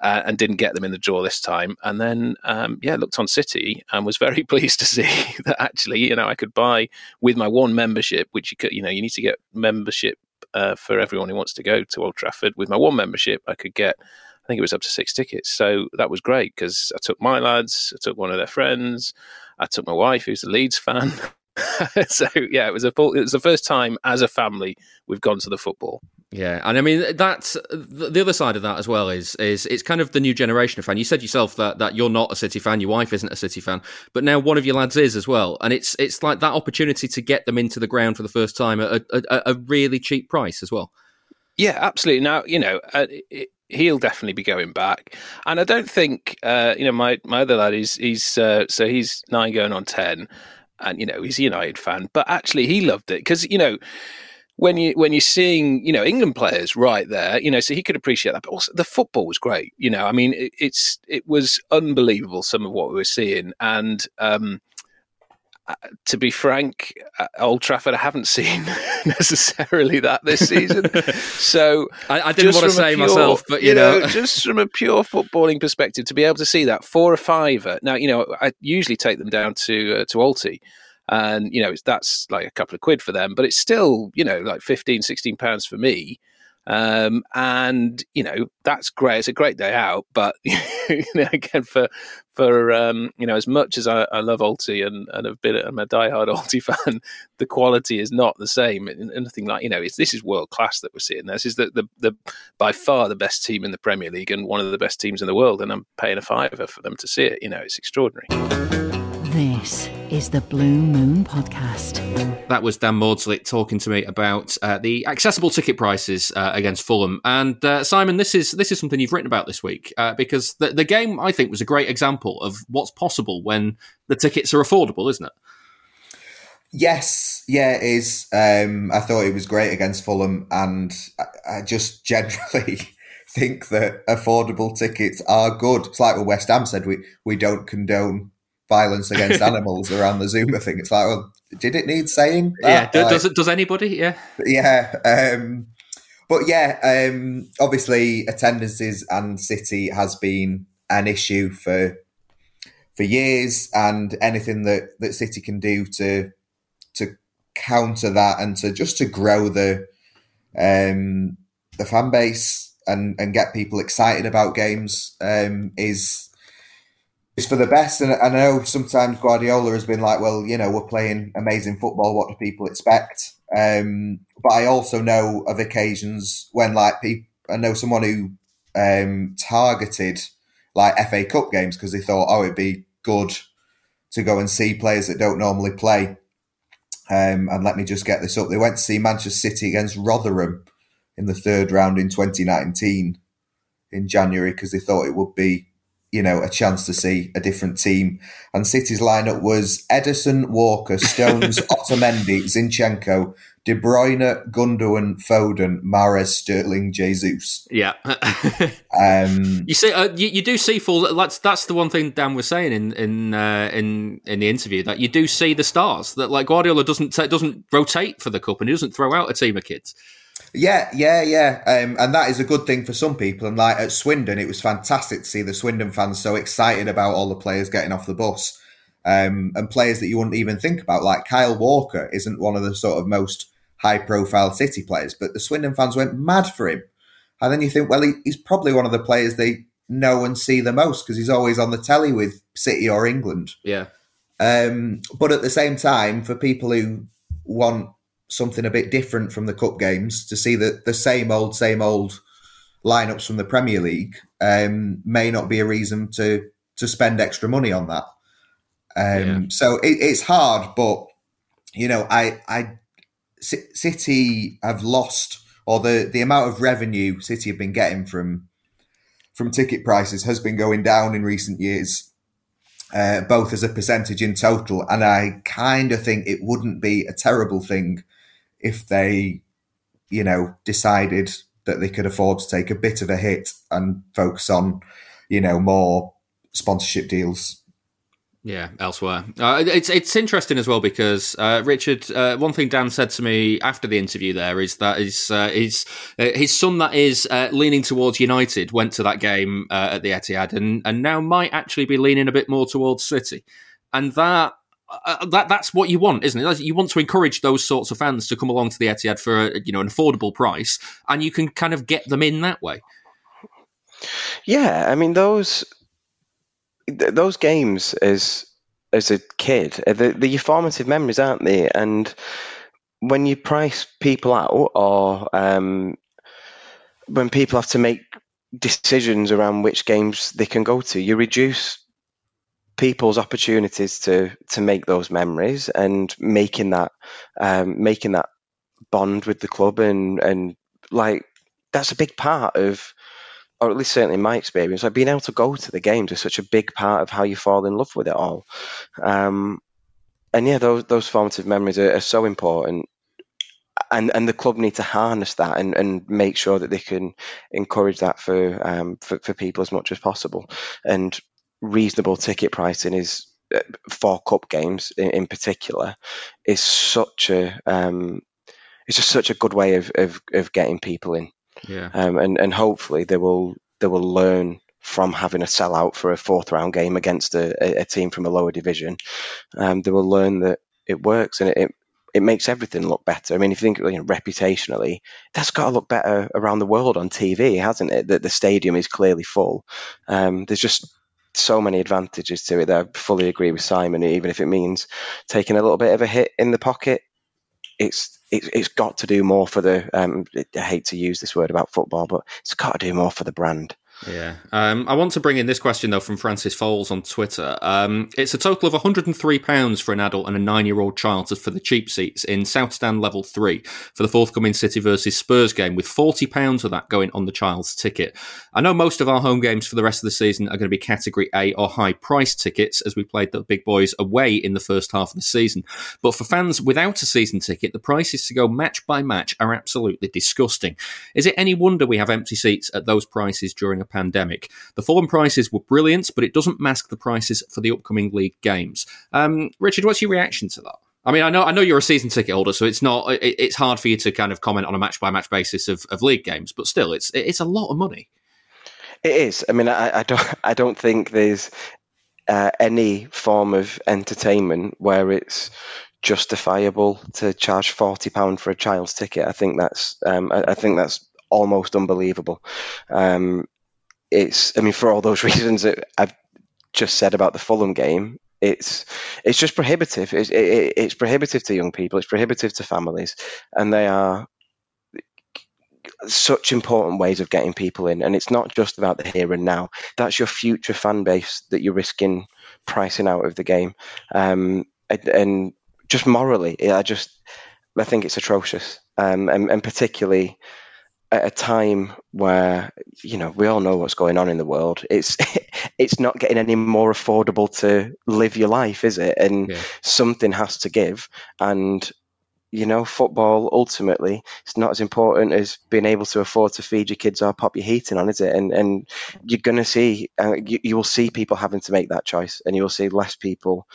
uh, and didn't get them in the draw this time. And then um, yeah, looked on City and was very pleased to see that actually you know I could buy with my one membership, which you could you know you need to get membership uh, for everyone who wants to go to Old Trafford. With my one membership, I could get. I think it was up to six tickets. So that was great because I took my lads, I took one of their friends, I took my wife, who's a Leeds fan. so yeah, it was a full, it was the first time as a family we've gone to the football.
Yeah, and I mean that's the other side of that as well is is it's kind of the new generation of fan. You said yourself that that you're not a City fan, your wife isn't a City fan, but now one of your lads is as well, and it's it's like that opportunity to get them into the ground for the first time at a, a, a really cheap price as well.
Yeah, absolutely. Now you know uh, it, he'll definitely be going back. And I don't think uh, you know my my other lad is he's uh, so he's nine going on ten, and you know he's a United fan, but actually he loved it because you know when you when you're seeing you know England players right there, you know, so he could appreciate that. But also the football was great. You know, I mean, it, it's it was unbelievable some of what we were seeing, and um, to be frank, uh, Old Trafford, I haven't seen necessarily that this season. So
I, I didn't want to say pure, myself, but you, you know,
know, just from a pure footballing perspective, to be able to see that four or fiver. Now, you know, I usually take them down to uh, to Alty, and you know, that's like a couple of quid for them, but it's still you know like 15, 16 pounds for me. Um, and you know that's great. It's a great day out, but you know, again for for um, you know as much as I, I love Alty and, and have been I'm a diehard Alty fan, the quality is not the same. Anything like you know it's this is world class that we're seeing. This is the, the the by far the best team in the Premier League and one of the best teams in the world, and I'm paying a fiver for them to see it. You know it's extraordinary.
This is the Blue Moon Podcast.
That was Dan Maudsley talking to me about uh, the accessible ticket prices uh, against Fulham. And uh, Simon, this is this is something you've written about this week uh, because the, the game I think was a great example of what's possible when the tickets are affordable, isn't it?
Yes, yeah, it is. Um, I thought it was great against Fulham, and I, I just generally think that affordable tickets are good. It's like what West Ham said: we we don't condone violence against animals around the Zouma thing. It's like, well, did it need saying?
That? Yeah, does it? Does anybody? Yeah,
yeah. Um, but yeah, um, obviously attendances and City has been an issue for for years, and anything that that City can do to to counter that and to just to grow the um, the fan base and and get people excited about games um, is is for the best. And I know sometimes Guardiola has been like, well, you know, we're playing amazing football. What do people expect? Um, but I also know of occasions when like people, I know someone who um, targeted like FA Cup games because they thought, oh, it'd be good to go and see players that don't normally play. Um, and let me just get this up. They went to see Manchester City against Rotherham in the third round in 2019 in January because they thought it would be, you know, a chance to see a different team. And City's lineup was Ederson, Walker, Stones, Otamendi, Zinchenko, De Bruyne, Gundogan, Foden, Mahrez, Sterling, Jesus.
Yeah.
Um,
You see, uh, you, you do see full. That's that's the one thing Dan was saying in in uh, in in the interview that you do see the stars. That like Guardiola doesn't doesn't rotate for the cup and he doesn't throw out a team of kids.
Yeah, yeah, yeah. Um, and that is a good thing for some people. And like at Swindon, it was fantastic to see the Swindon fans so excited about all the players getting off the bus. Um, and players that you wouldn't even think about, like Kyle Walker, isn't one of the sort of most high profile City players, but the Swindon fans went mad for him. And then you think, well, he, he's probably one of the players they know and see the most because he's always on the telly with City or England.
Yeah.
Um, but at the same time, for people who want something a bit different from the cup games, to see that the same old, same old lineups from the Premier League um, may not be a reason to to spend extra money on that. Um,
Yeah.
So it, it's hard, but you know, I, I, C- City have lost, or the the amount of revenue City have been getting from from ticket prices has been going down in recent years uh, both as a percentage in total. And I kind of think it wouldn't be a terrible thing if they, you know, decided that they could afford to take a bit of a hit and focus on, you know, more sponsorship deals.
Yeah, elsewhere. Uh, it's it's interesting as well because uh, Richard. Uh, one thing Dan said to me after the interview there is that his uh, his uh, his son that is uh, leaning towards United went to that game uh, at the Etihad and and now might actually be leaning a bit more towards City, and that. Uh, that that's what you want, isn't it? You want to encourage those sorts of fans to come along to the Etihad for a, you know an affordable price, and you can kind of get them in that way.
Yeah, I mean those th- those games as as a kid, uh, the, the formative memories, aren't they? And when you price people out, or um, when people have to make decisions around which games they can go to, you reduce people's opportunities to to make those memories and making that um, making that bond with the club and and like that's a big part of or at least certainly in my experience, like being able to go to the games is such a big part of how you fall in love with it all. Um, and yeah, those those formative memories are, are so important. And and the club need to harness that and, and make sure that they can encourage that for um for, for people as much as possible. And reasonable ticket pricing is uh, for cup games in, in particular is such a um it's just such a good way of, of, of getting people in
Yeah.
um, and and hopefully they will they will learn from having a sellout for a fourth round game against a, a- a team from a lower division. Um, they will learn that it works and it, it it makes everything look better. I mean, if you think you know, reputationally, that's got to look better around the world on TV, hasn't it? That the stadium is clearly full. Um, there's just so many advantages to it that I fully agree with Simon. Even if it means taking a little bit of a hit in the pocket, it's it's, it's got to do more for the. Um, I hate to use this word about football, but it's got to do more for the brand.
Yeah. Um, I want to bring in this question, though, from Francis Foles on Twitter. Um, it's a total of £103 for an adult and a nine year old child for the cheap seats in South Stand Level 3 for the forthcoming City versus Spurs game, with £40 of that going on the child's ticket. I know most of our home games for the rest of the season are going to be Category A or high price tickets, as we played the big boys away in the first half of the season. But for fans without a season ticket, the prices to go match by match are absolutely disgusting. Is it any wonder we have empty seats at those prices during a pandemic? The Fulham prices were brilliant, but it doesn't mask the prices for the upcoming league games. Um, Richard, what's your reaction to that? I mean, I know I know you're a season ticket holder, so it's not it, it's hard for you to kind of comment on a match by match basis of, of league games, but still, it's it's a lot of money.
It is. I mean, I, I don't I don't think there's uh, any form of entertainment where it's justifiable to charge forty pound for a child's ticket. I think that's um, I, I think that's almost unbelievable. Um, it's I mean, for all those reasons that I've just said about the Fulham game, It's it's just prohibitive. It's, it, it's prohibitive to young people. It's prohibitive to families, and they are such important ways of getting people in. And it's not just about the here and now. That's your future fan base that you're risking pricing out of the game. Um, and, just morally, I just I think it's atrocious, um, and, and particularly at a time where you know we all know what's going on in the world. It's it's not getting any more affordable to live your life, is it? And yeah. something has to give. And you know, football ultimately it's not as important as being able to afford to feed your kids or pop your heating on, is it? And and you're going to see uh, you, you will see people having to make that choice, and you will see less people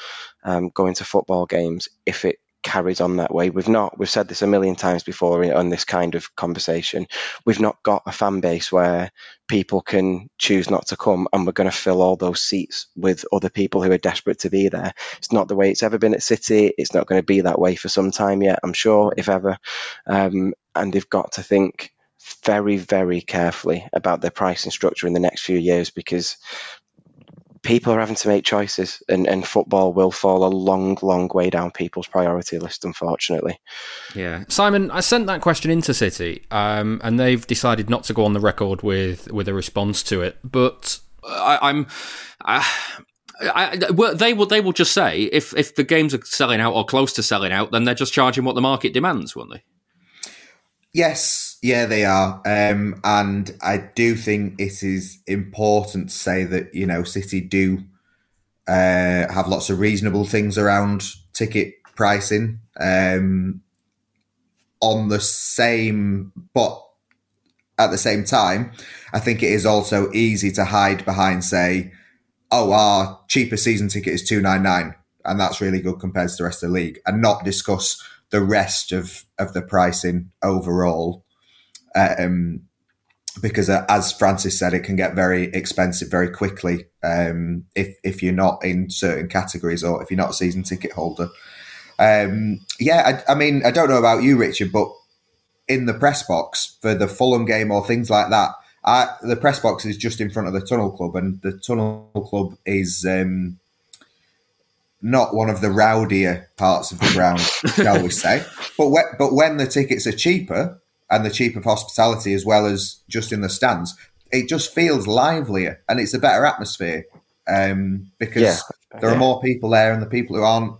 um, going to football games if it carries on that way. We've not, we've said this a million times before on this kind of conversation. We've not got a fan base where people can choose not to come and we're going to fill all those seats with other people who are desperate to be there. It's not the way it's ever been at City. It's not going to be that way for some time yet, I'm sure, if ever. Um, and they've got to think very, very carefully about their pricing structure in the next few years because people are having to make choices, and, and football will fall a long, long way down people's priority list, unfortunately.
Yeah, Simon, I sent that question into City, um, and they've decided not to go on the record with with a response to it. But I, am I, I, well, they will they will just say if if the games are selling out or close to selling out, then they're just charging what the market demands, won't they?
Yes, yeah, they are. Um, and I do think it is important to say that, you know, City do uh, have lots of reasonable things around ticket pricing. Um, on the same, but at the same time, I think it is also easy to hide behind, say, oh, our cheapest season ticket is two nine nine, and that's really good compared to the rest of the league, and not discuss the rest of of the pricing overall. Um, because uh, as Francis said, it can get very expensive very quickly um, if if you're not in certain categories or if you're not a season ticket holder. Um, yeah, I, I, mean, I don't know about you, Richard, but in the press box for the Fulham game or things like that, I, the press box is just in front of the Tunnel Club, and the Tunnel Club is um, not one of the rowdier parts of the ground, shall we say. But when, but when the tickets are cheaper and the cheap of hospitality as well as just in the stands, it just feels livelier and it's a better atmosphere um, because yeah. there are more people there and the people who aren't,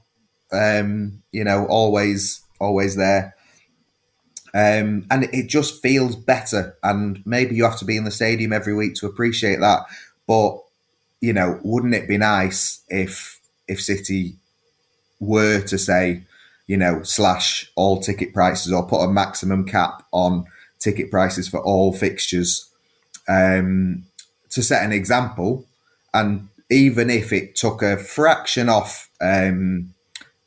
um, you know, always always there. Um, and it just feels better. And maybe you have to be in the stadium every week to appreciate that. But you know, wouldn't it be nice if if City were to say, you know, slash all ticket prices or put a maximum cap on ticket prices for all fixtures um, to set an example. And even if it took a fraction off um,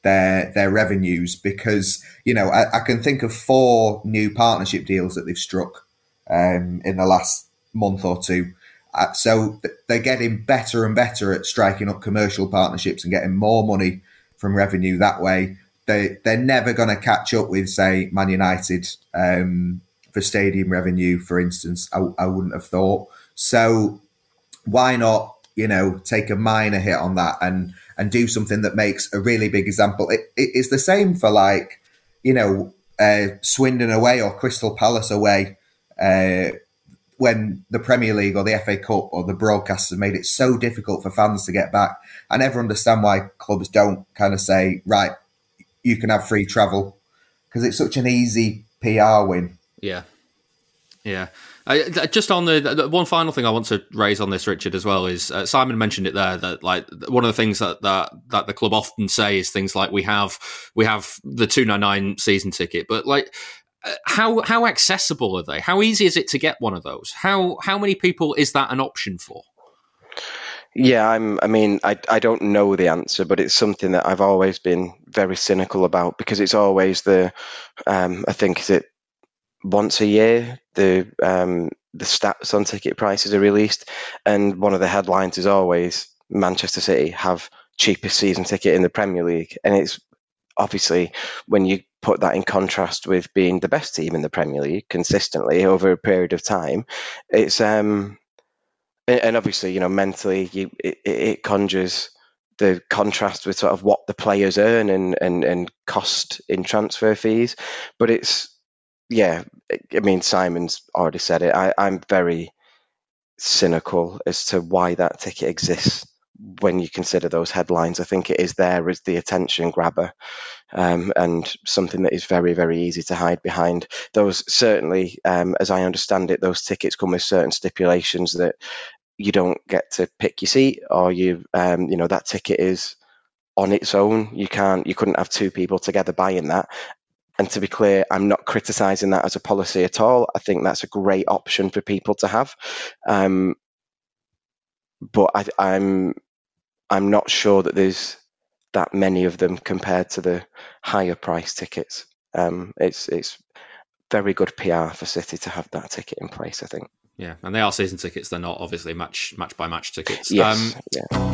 their their revenues, because you know I, I, can think of four new partnership deals that they've struck um, in the last month or two uh, so they're getting better and better at striking up commercial partnerships and getting more money from revenue that way. They they're never going to catch up with say Man United um, for stadium revenue, for instance. I, I wouldn't have thought. So why not you know take a minor hit on that and and do something that makes a really big example. It, it, it's the same for like you know uh, Swindon away or Crystal Palace away. Uh, when the Premier League or the FA Cup or the broadcasters made it so difficult for fans to get back. I never understand why clubs don't kind of say, right, you can have free travel because it's such an easy PR win.
Yeah. Yeah. Just on the, the, one final thing I want to raise on this, Richard, as well is uh, Simon mentioned it there that like one of the things that, that that the club often say is things like we have we have the two nine nine season ticket, but like uh, how how accessible are they? How easy is it to get one of those? How how many people is that an option for?
Yeah, I'm. I mean, I I don't know the answer, but it's something that I've always been very cynical about because it's always the. Um, I think is it once a year the um, the stats on ticket prices are released, and one of the headlines is always Manchester City have cheapest season ticket in the Premier League, and it's obviously when you put that in contrast with being the best team in the Premier League consistently over a period of time, it's um, and obviously you know mentally you it, it conjures the contrast with sort of what the players earn and and, and cost in transfer fees. But it's yeah, I mean Simon's already said it. I, I'm very cynical as to why that ticket exists when you consider those headlines. I think it is there as the attention grabber um, and something that is very, very easy to hide behind. Those certainly, um, as I understand it, those tickets come with certain stipulations that you don't get to pick your seat or you, um, you know, that ticket is on its own. You can't, you couldn't have two people together buying that. And to be clear, I'm not criticising that as a policy at all. I think that's a great option for people to have. Um, but I, I'm I'm not sure that there's that many of them compared to the higher price tickets. Um, it's it's very good PR for City to have that ticket in place. I think.
Yeah, and they are season tickets. They're not obviously match match by match tickets.
Yes. Um, yeah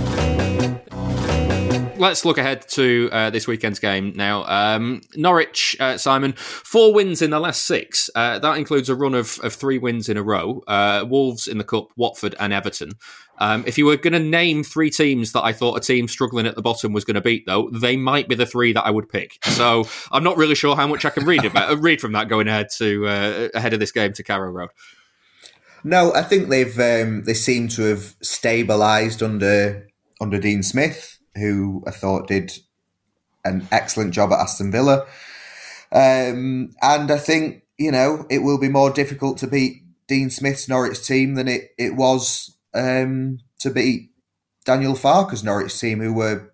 let's look ahead to uh, this weekend's game now. Um, Norwich, uh, Simon, four wins in the last six. Uh, that includes a run of, of three wins in a row. Uh, Wolves in the Cup, Watford, and Everton. Um, if you were going to name three teams that I thought a team struggling at the bottom was going to beat, though, they might be the three that I would pick. So I'm not really sure how much I can read about read from that going ahead to uh, ahead of this game to Carrow Road.
No, I think they've um, they seem to have stabilised under under Dean Smith who I thought did an excellent job at Aston Villa. Um, and I think, you know, it will be more difficult to beat Dean Smith's Norwich team than it, it was um, to beat Daniel Farke's Norwich team, who were,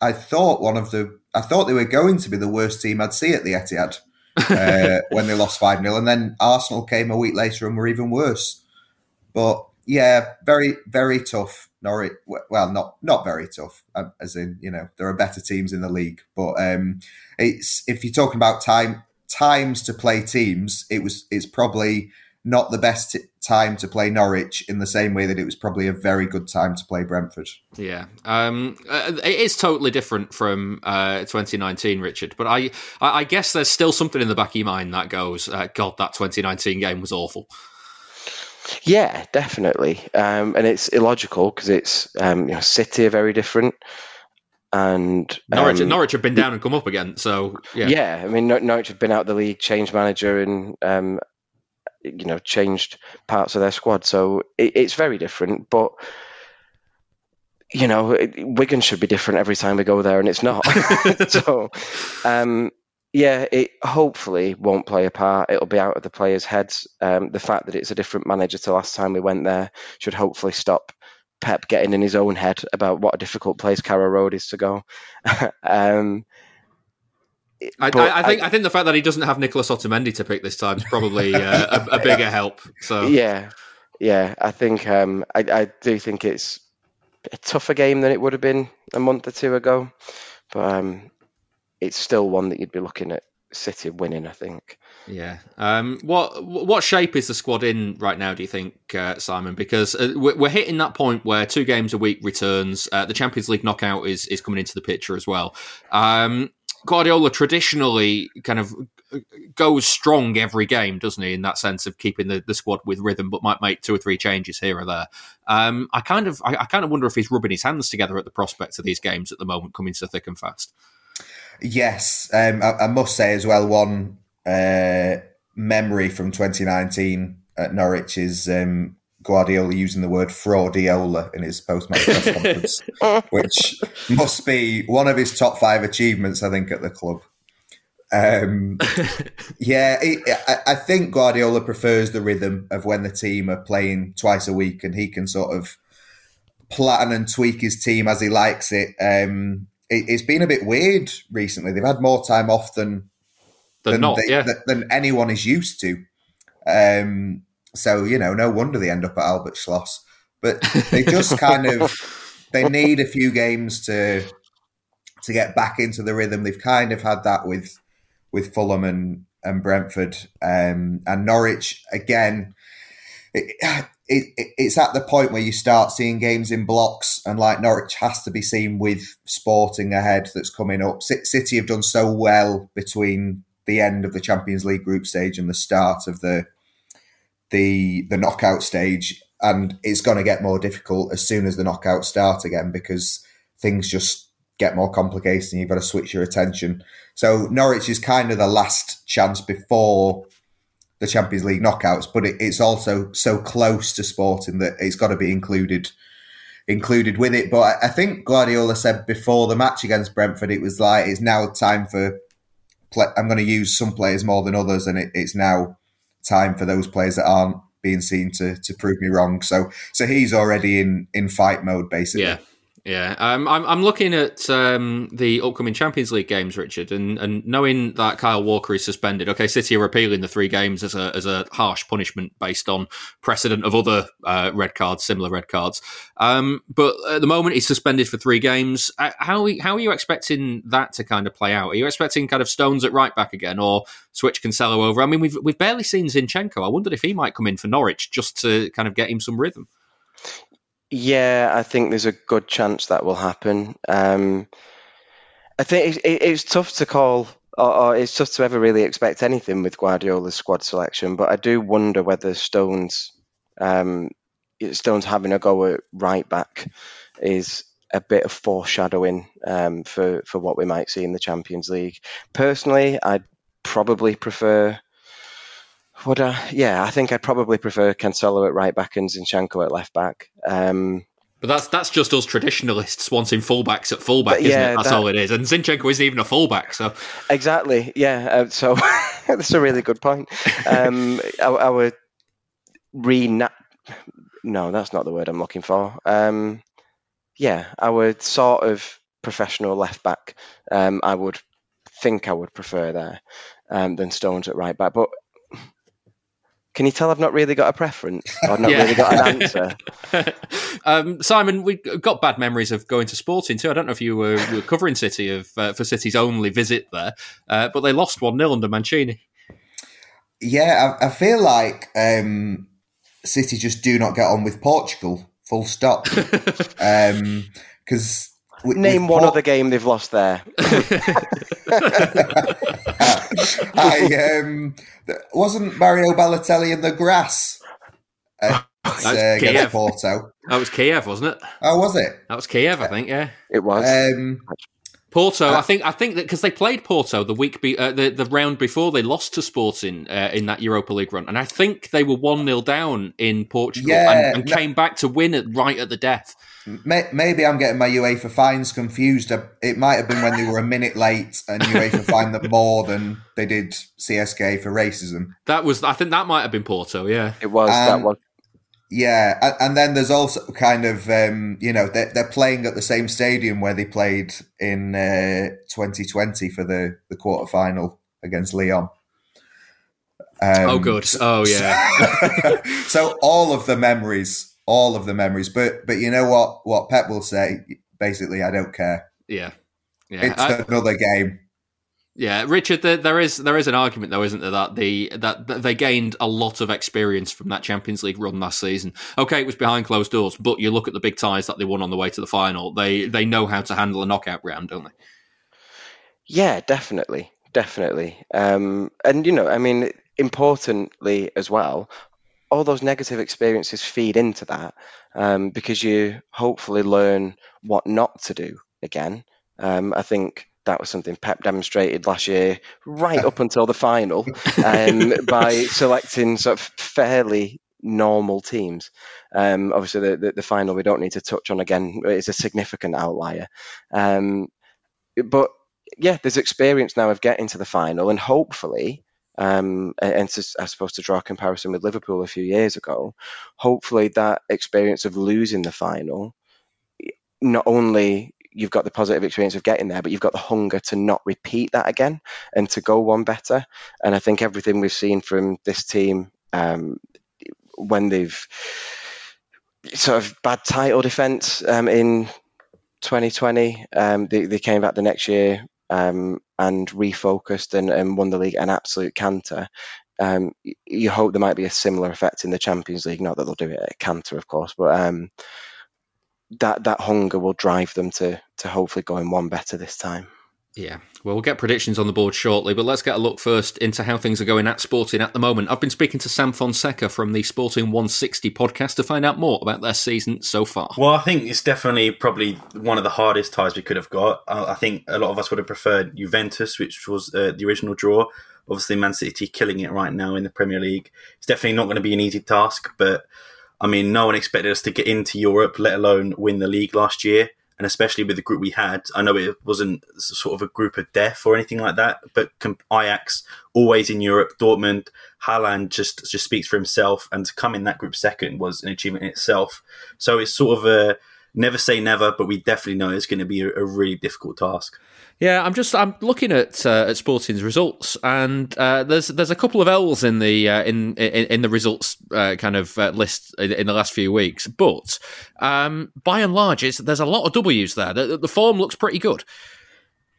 I thought, one of the, I thought they were going to be the worst team I'd see at the Etihad uh, when they lost 5 0. And then Arsenal came a week later and were even worse. But yeah, very, very tough Norwich, well, not not very tough, um, as in you know there are better teams in the league. But um, it's if you're talking about time times to play teams, it was it's probably not the best time to play Norwich in the same way that it was probably a very good time to play Brentford.
Yeah, um, uh, it is totally different from uh, 2019, Richard. But I, I guess there's still something in the back of your mind that goes, uh, God, that 2019 game was awful.
Yeah, definitely. Um, and it's illogical because it's um, you know, City are very different, and
Norwich, um, Norwich have been down and come up again. So yeah,
yeah. I mean, Norwich have been out of the league, changed manager, and um, you know, changed parts of their squad. So it, it's very different, but. You know, Wigan should be different every time we go there, and it's not. so, um, yeah, it hopefully won't play a part. It'll be out of the players' heads. Um, the fact that it's a different manager to last time we went there should hopefully stop Pep getting in his own head about what a difficult place Carrow Road is to go. um,
I, I, I, think I, I, think the fact that he doesn't have Nicholas Otamendi to pick this time is probably uh, a, a, bigger help. So
yeah, yeah, I think um, I, do think it's a tougher game than it would have been a month or two ago, but um, it's still one that you'd be looking at City winning. I think.
Yeah. Um, what what shape is the squad in right now? Do you think, uh, Simon? Because uh, we're hitting that point where two games a week returns. Uh, the Champions League knockout is is coming into the picture as well. Um, Guardiola traditionally kind of goes strong every game, doesn't he? In that sense of keeping the, the squad with rhythm, but might make two or three changes here or there. Um, I kind of I, I, kind of wonder if he's rubbing his hands together at the prospect of these games at the moment coming so thick and fast.
Yes, um, I, I, must say as well. One uh, memory from 2019 at Norwich is um, Guardiola using the word fraudiola in his post-match press conference, which must be one of his top five achievements, I think, at the club. Um, yeah, it, I, I, think Guardiola prefers the rhythm of when the team are playing twice a week, and he can sort of plan and tweak his team as he likes it. Um, it, has been a bit weird recently. They've had more time off than
than, not,
they,
yeah.
than anyone is used to. Um, so you know, no wonder they end up at Albert Schloss. But they just kind of they need a few games to to get back into the rhythm. They've kind of had that with with Fulham and and Brentford um, and Norwich again. It, it, it's at the point where you start seeing games in blocks, and like Norwich has to be seen with Sporting ahead that's coming up. City have done so well between the end of the Champions League group stage and the start of the the the knockout stage, and it's going to get more difficult as soon as the knockout start again because things just get more complicated and you've got to switch your attention. So Norwich is kind of the last chance before the Champions League knockouts, but it, it's also so close to Sporting that it's got to be included included with it. But I, think Guardiola said before the match against Brentford, it was like it's now time for. Play, I'm going to use some players more than others, and it, it's now time for those players that aren't being seen to to prove me wrong. So so he's already in in fight mode basically.
Yeah. Yeah, um, I'm I'm looking at um, the upcoming Champions League games, Richard, and, and knowing that Kyle Walker is suspended. Okay, City are appealing the three games as a as a harsh punishment based on precedent of other uh, red cards, similar red cards. Um, but at the moment, he's suspended for three games. Uh, how how are you expecting that to kind of play out? Are you expecting kind of Stones at right back again, or switch Cancelo over? I mean, we've we've barely seen Zinchenko. I wondered if he might come in for Norwich just to kind of get him some rhythm.
Yeah, I think there's a good chance that will happen. Um, I think it, it, it's tough to call, or, or, it's tough to ever really expect anything with Guardiola's squad selection. But I do wonder whether Stones, um, Stones having a go at right back, is a bit of foreshadowing um, for for what we might see in the Champions League. Personally, I'd probably prefer would I? Yeah, I think I'd probably prefer Cancelo at right back and Zinchenko at left back. Um,
but that's that's just us traditionalists wanting fullbacks at fullback, isn't yeah, it? That's that, all it is. And Zinchenko isn't even a fullback, so
exactly. Yeah. Uh, so that's a really good point. Um, our, re no, that's not the word I'm looking for. Um, yeah, our sort of professional left back. Um, I would think I would prefer there um, than Stones at right back, but can you tell I've not really got a preference? I've not yeah. really got an answer.
um, Simon, we've got bad memories of going to Sporting too. I don't know if you were, were covering City of uh, for City's only visit there, uh, but they lost one 0 under Mancini.
Yeah, I, I feel like um, City just do not get on with Portugal. Full stop. Because um,
with, Name one Port- other game they've lost there.
I um, wasn't Mario Balotelli in the grass uh, uh, against Porto.
That was Kiev, wasn't it?
Oh, was it?
That was Kiev, I think. Yeah,
it was. Um,
Porto, uh, I think, I think that because they played Porto the week, be, uh, the the round before, they lost to Sporting uh, in that Europa League run, and I think they were one 0 down in Portugal yeah, and, and no, came back to win it right at the death.
Maybe I'm getting my UEFA fines confused. It might have been when they were a minute late, and UEFA fined them more than they did CSKA for racism.
That was, I think, that might have been Porto. Yeah,
it was. that was
yeah, and then there's also kind of um, you know they're, they're playing at the same stadium where they played in uh, 2020 for the the quarter final against Lyon.
Um, oh, good. Oh, yeah.
So, so, all of the memories, all of the memories. But but you know what? What Pep will say, basically, I don't care.
Yeah,
yeah. It's I, another game.
Yeah, Richard, there, there is there is an argument though, isn't there, that the that, that, they gained a lot of experience from that Champions League run last season. Okay, it was behind closed doors, but you look at the big ties that they won on the way to the final. They they know how to handle a knockout round, don't they?
Yeah, definitely, definitely. Um, and you know, I mean, importantly as well, all those negative experiences feed into that um, because you hopefully learn what not to do again. Um, I think that was something Pep demonstrated last year, right up until the final, um, by selecting sort of fairly normal teams. Um, obviously, the, the, the, final we don't need to touch on again. It's a significant outlier. Um, but yeah, there's experience now of getting to the final, and hopefully, um, and to, I suppose to draw a comparison with Liverpool a few years ago, hopefully that experience of losing the final not only you've got the positive experience of getting there, but you've got the hunger to not repeat that again and to go one better. And I think everything we've seen from this team um, when they've sort of bad title defense um, in 2020, um, they, they, came back the next year um, and refocused and, and, won the league an absolute canter. Um, you hope there might be a similar effect in the Champions League. Not that they'll do it at canter, of course, but um, that that hunger will drive them to to hopefully go in one better this time.
Yeah, well, we'll get predictions on the board shortly, but let's get a look first into how things are going at Sporting at the moment. I've been speaking to Sam Fonseca from the Sporting 160 podcast to find out more about their season so far.
Well, I think it's definitely probably one of the hardest ties we could have got. I think a lot of us would have preferred Juventus, which was uh, the original draw. Obviously, Man City killing it right now in the Premier League. It's definitely not going to be an easy task, but I mean, no one expected us to get into Europe, let alone win the league last year and especially with the group we had, I know it wasn't sort of a group of death or anything like that, but Ajax always in Europe, Dortmund, Haaland just just speaks for himself, and to come in that group second was an achievement in itself. So it's sort of a never say never, but we definitely know it's going to be a, a really difficult task.
Yeah, I'm just I'm looking at uh, at Sporting's results, and uh, there's there's a couple of L's in the uh, in, in, in the results uh, kind of uh, list in, in, the last few weeks, but um, by and large, there's a lot of W's there. The, the form looks pretty good.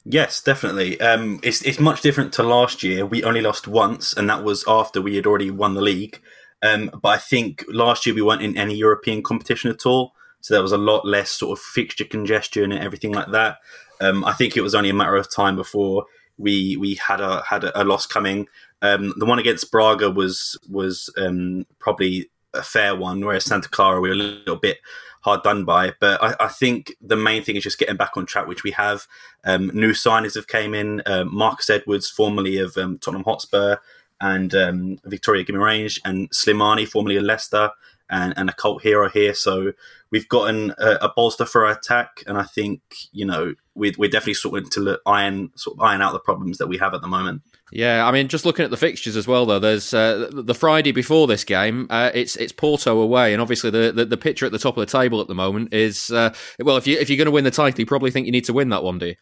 Yes, definitely. Um, it's it's much different to last year. We only lost once, and that was after we had already won the league. Um, but I think last year we weren't in any European competition at all, so there was a lot less sort of fixture congestion and everything like that. Um, I think it was only a matter of time before we we had a had a, a loss coming. Um, the one against Braga was was um, probably a fair one, whereas Santa Clara we were a little bit hard done by. But I, I think the main thing is just getting back on track, which we have. Um, new signings have came in. Um, Marcus Edwards, formerly of um, Tottenham Hotspur, and Victoria Guimaraes, and Slimani, formerly of Leicester, and, and a cult hero here. So we've gotten a, a, bolster for our attack, and I think you know we're, we're definitely sort of to look, iron sort of iron out the problems that we have at the moment.
Yeah, I mean, just looking at the fixtures as well, though. There's uh, the Friday before this game. Uh, it's it's Porto away, and obviously the, the, the picture at the top of the table at the moment is uh, well, if you if you're going to win the title, you probably think you need to win that one, do you?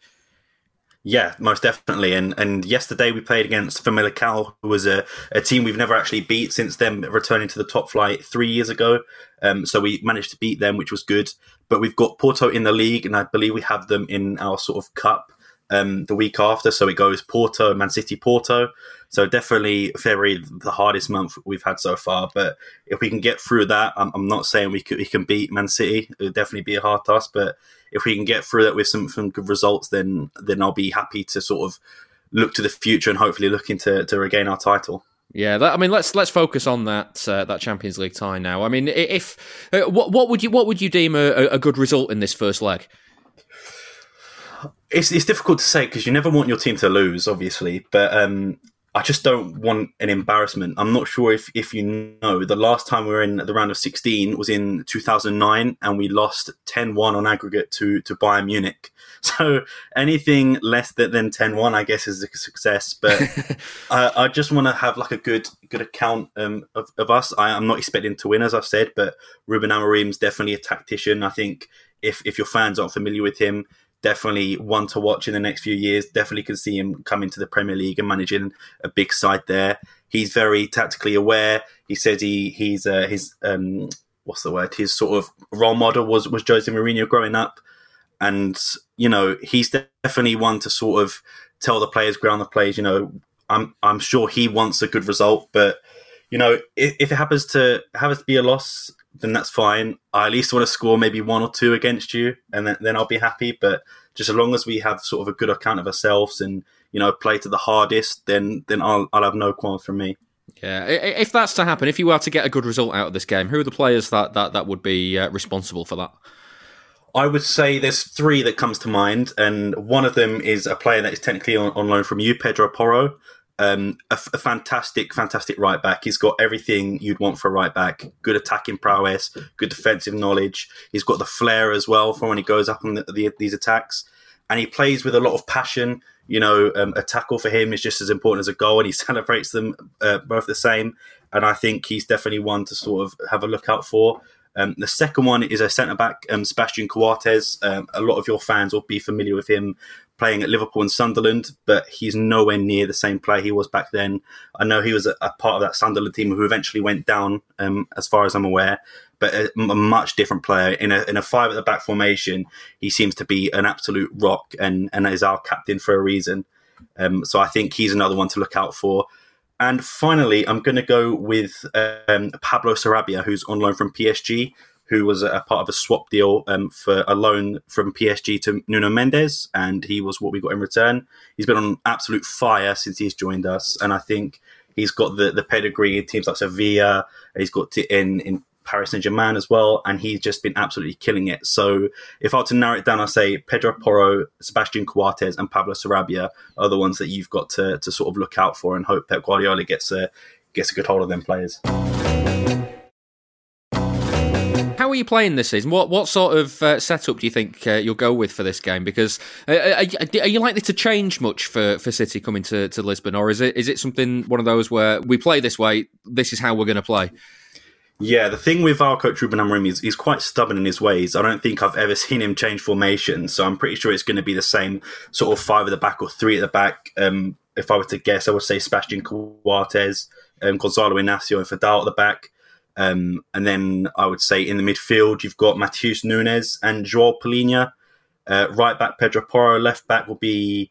Yeah, most definitely. And and yesterday we played against Famalicão, who was a, a team we've never actually beat since them returning to the top flight three years ago. Um, so we managed to beat them, which was good. But we've got Porto in the league, and I believe we have them in our sort of cup um, the week after. So it goes Porto, Man City, Porto. So definitely February, the hardest month we've had so far. But if we can get through that, I'm, I'm not saying we, could, we can beat Man City. It would definitely be a hard task. But if we can get through that with some, some good results, then then I'll be happy to sort of look to the future and hopefully looking to, to regain our title.
Yeah, that, I mean, let's let's focus on that uh, that Champions League tie now. I mean, if uh, what what would you what would you deem a, a good result in this first leg?
It's it's difficult to say because you never want your team to lose, obviously. But um, I just don't want an embarrassment. I'm not sure if, if you know, the last time we were in the round of 16 was in 2009 and we lost 10 1 on aggregate to, to Bayern Munich. So anything less than than 10 1, I guess, is a success. But I, I, just want to have like a good good account um, of, of us. I, am not expecting to win, as I've said, but Ruben Amorim's definitely a tactician. I think if, if your fans aren't familiar with him, definitely one to watch in the next few years. Definitely can see him coming to the Premier League and managing a big side there. He's very tactically aware. He says he he's uh, his um, what's the word? His sort of role model was was Jose Mourinho growing up, and you know he's definitely one to sort of tell the players, ground the players. You know, I'm I'm sure he wants a good result, but you know if, if it happens to happens to be a loss then that's fine. I at least want to score maybe one or two against you, and then, then I'll be happy. But just as long as we have sort of a good account of ourselves and you know play to the hardest, then then I'll I'll have no qualms from me.
Yeah, if that's to happen, if you were to get a good result out of this game, who are the players that that, that would be uh, responsible for that?
I would say there's three that comes to mind, and one of them is a player that is technically on, on loan from you, Pedro Porro um, a, a, fantastic, fantastic right back. He's got everything you'd want for a right back: good attacking prowess, good defensive knowledge. He's got the flair as well for when he goes up on the, the, these attacks, and he plays with a lot of passion. You know, um, a tackle for him is just as important as a goal, and he celebrates them uh, both the same. And I think he's definitely one to sort of have a look out for. Um, the second one is a centre back, um, Sebastian Coates. Um, a lot of your fans will be familiar with him playing at Liverpool and Sunderland, but he's nowhere near the same player he was back then. I know he was a, a part of that Sunderland team who eventually went down, um, as far as I'm aware, but a, a, much different player. In a, in a five at the back formation, he seems to be an absolute rock and, and is our captain for a reason. Um, so I think he's another one to look out for. And finally, I'm going to go with um, Pablo Sarabia, who's on loan from PSG who was a part of a swap deal um, for a loan from PSG to Nuno Mendes, and he was what we got in return. He's been on absolute fire since he's joined us, and I think he's got the, the pedigree in teams like Sevilla. He's got in in Paris Saint Germain as well, and he's just been absolutely killing it. So if I were to narrow it down, I'd say Pedro Porro, Sebastian Coates, and Pablo Sarabia are the ones that you've got to, to sort of look out for and hope Pep Guardiola gets a gets a good hold of them players.
How are you playing this season? What what sort of uh, setup do you think uh, you'll go with for this game? Because uh, are, are, you likely to change much for, for City coming to, to Lisbon, or is it is it something one of those where we play this way? This is how we're going to play.
Yeah, the thing with our coach Ruben Amorim is he's quite stubborn in his ways. I don't think I've ever seen him change formation, so I'm pretty sure it's going to be the same sort of five at the back or three at the back. Um, if I were to guess, I would say Sebastian Coates, um, Gonzalo Inacio, and Feddal at the back. Um, and then I would say in the midfield, you've got Matheus Nunes and Joao Palhinha. Uh, right back, Pedro Porro. Left back will be,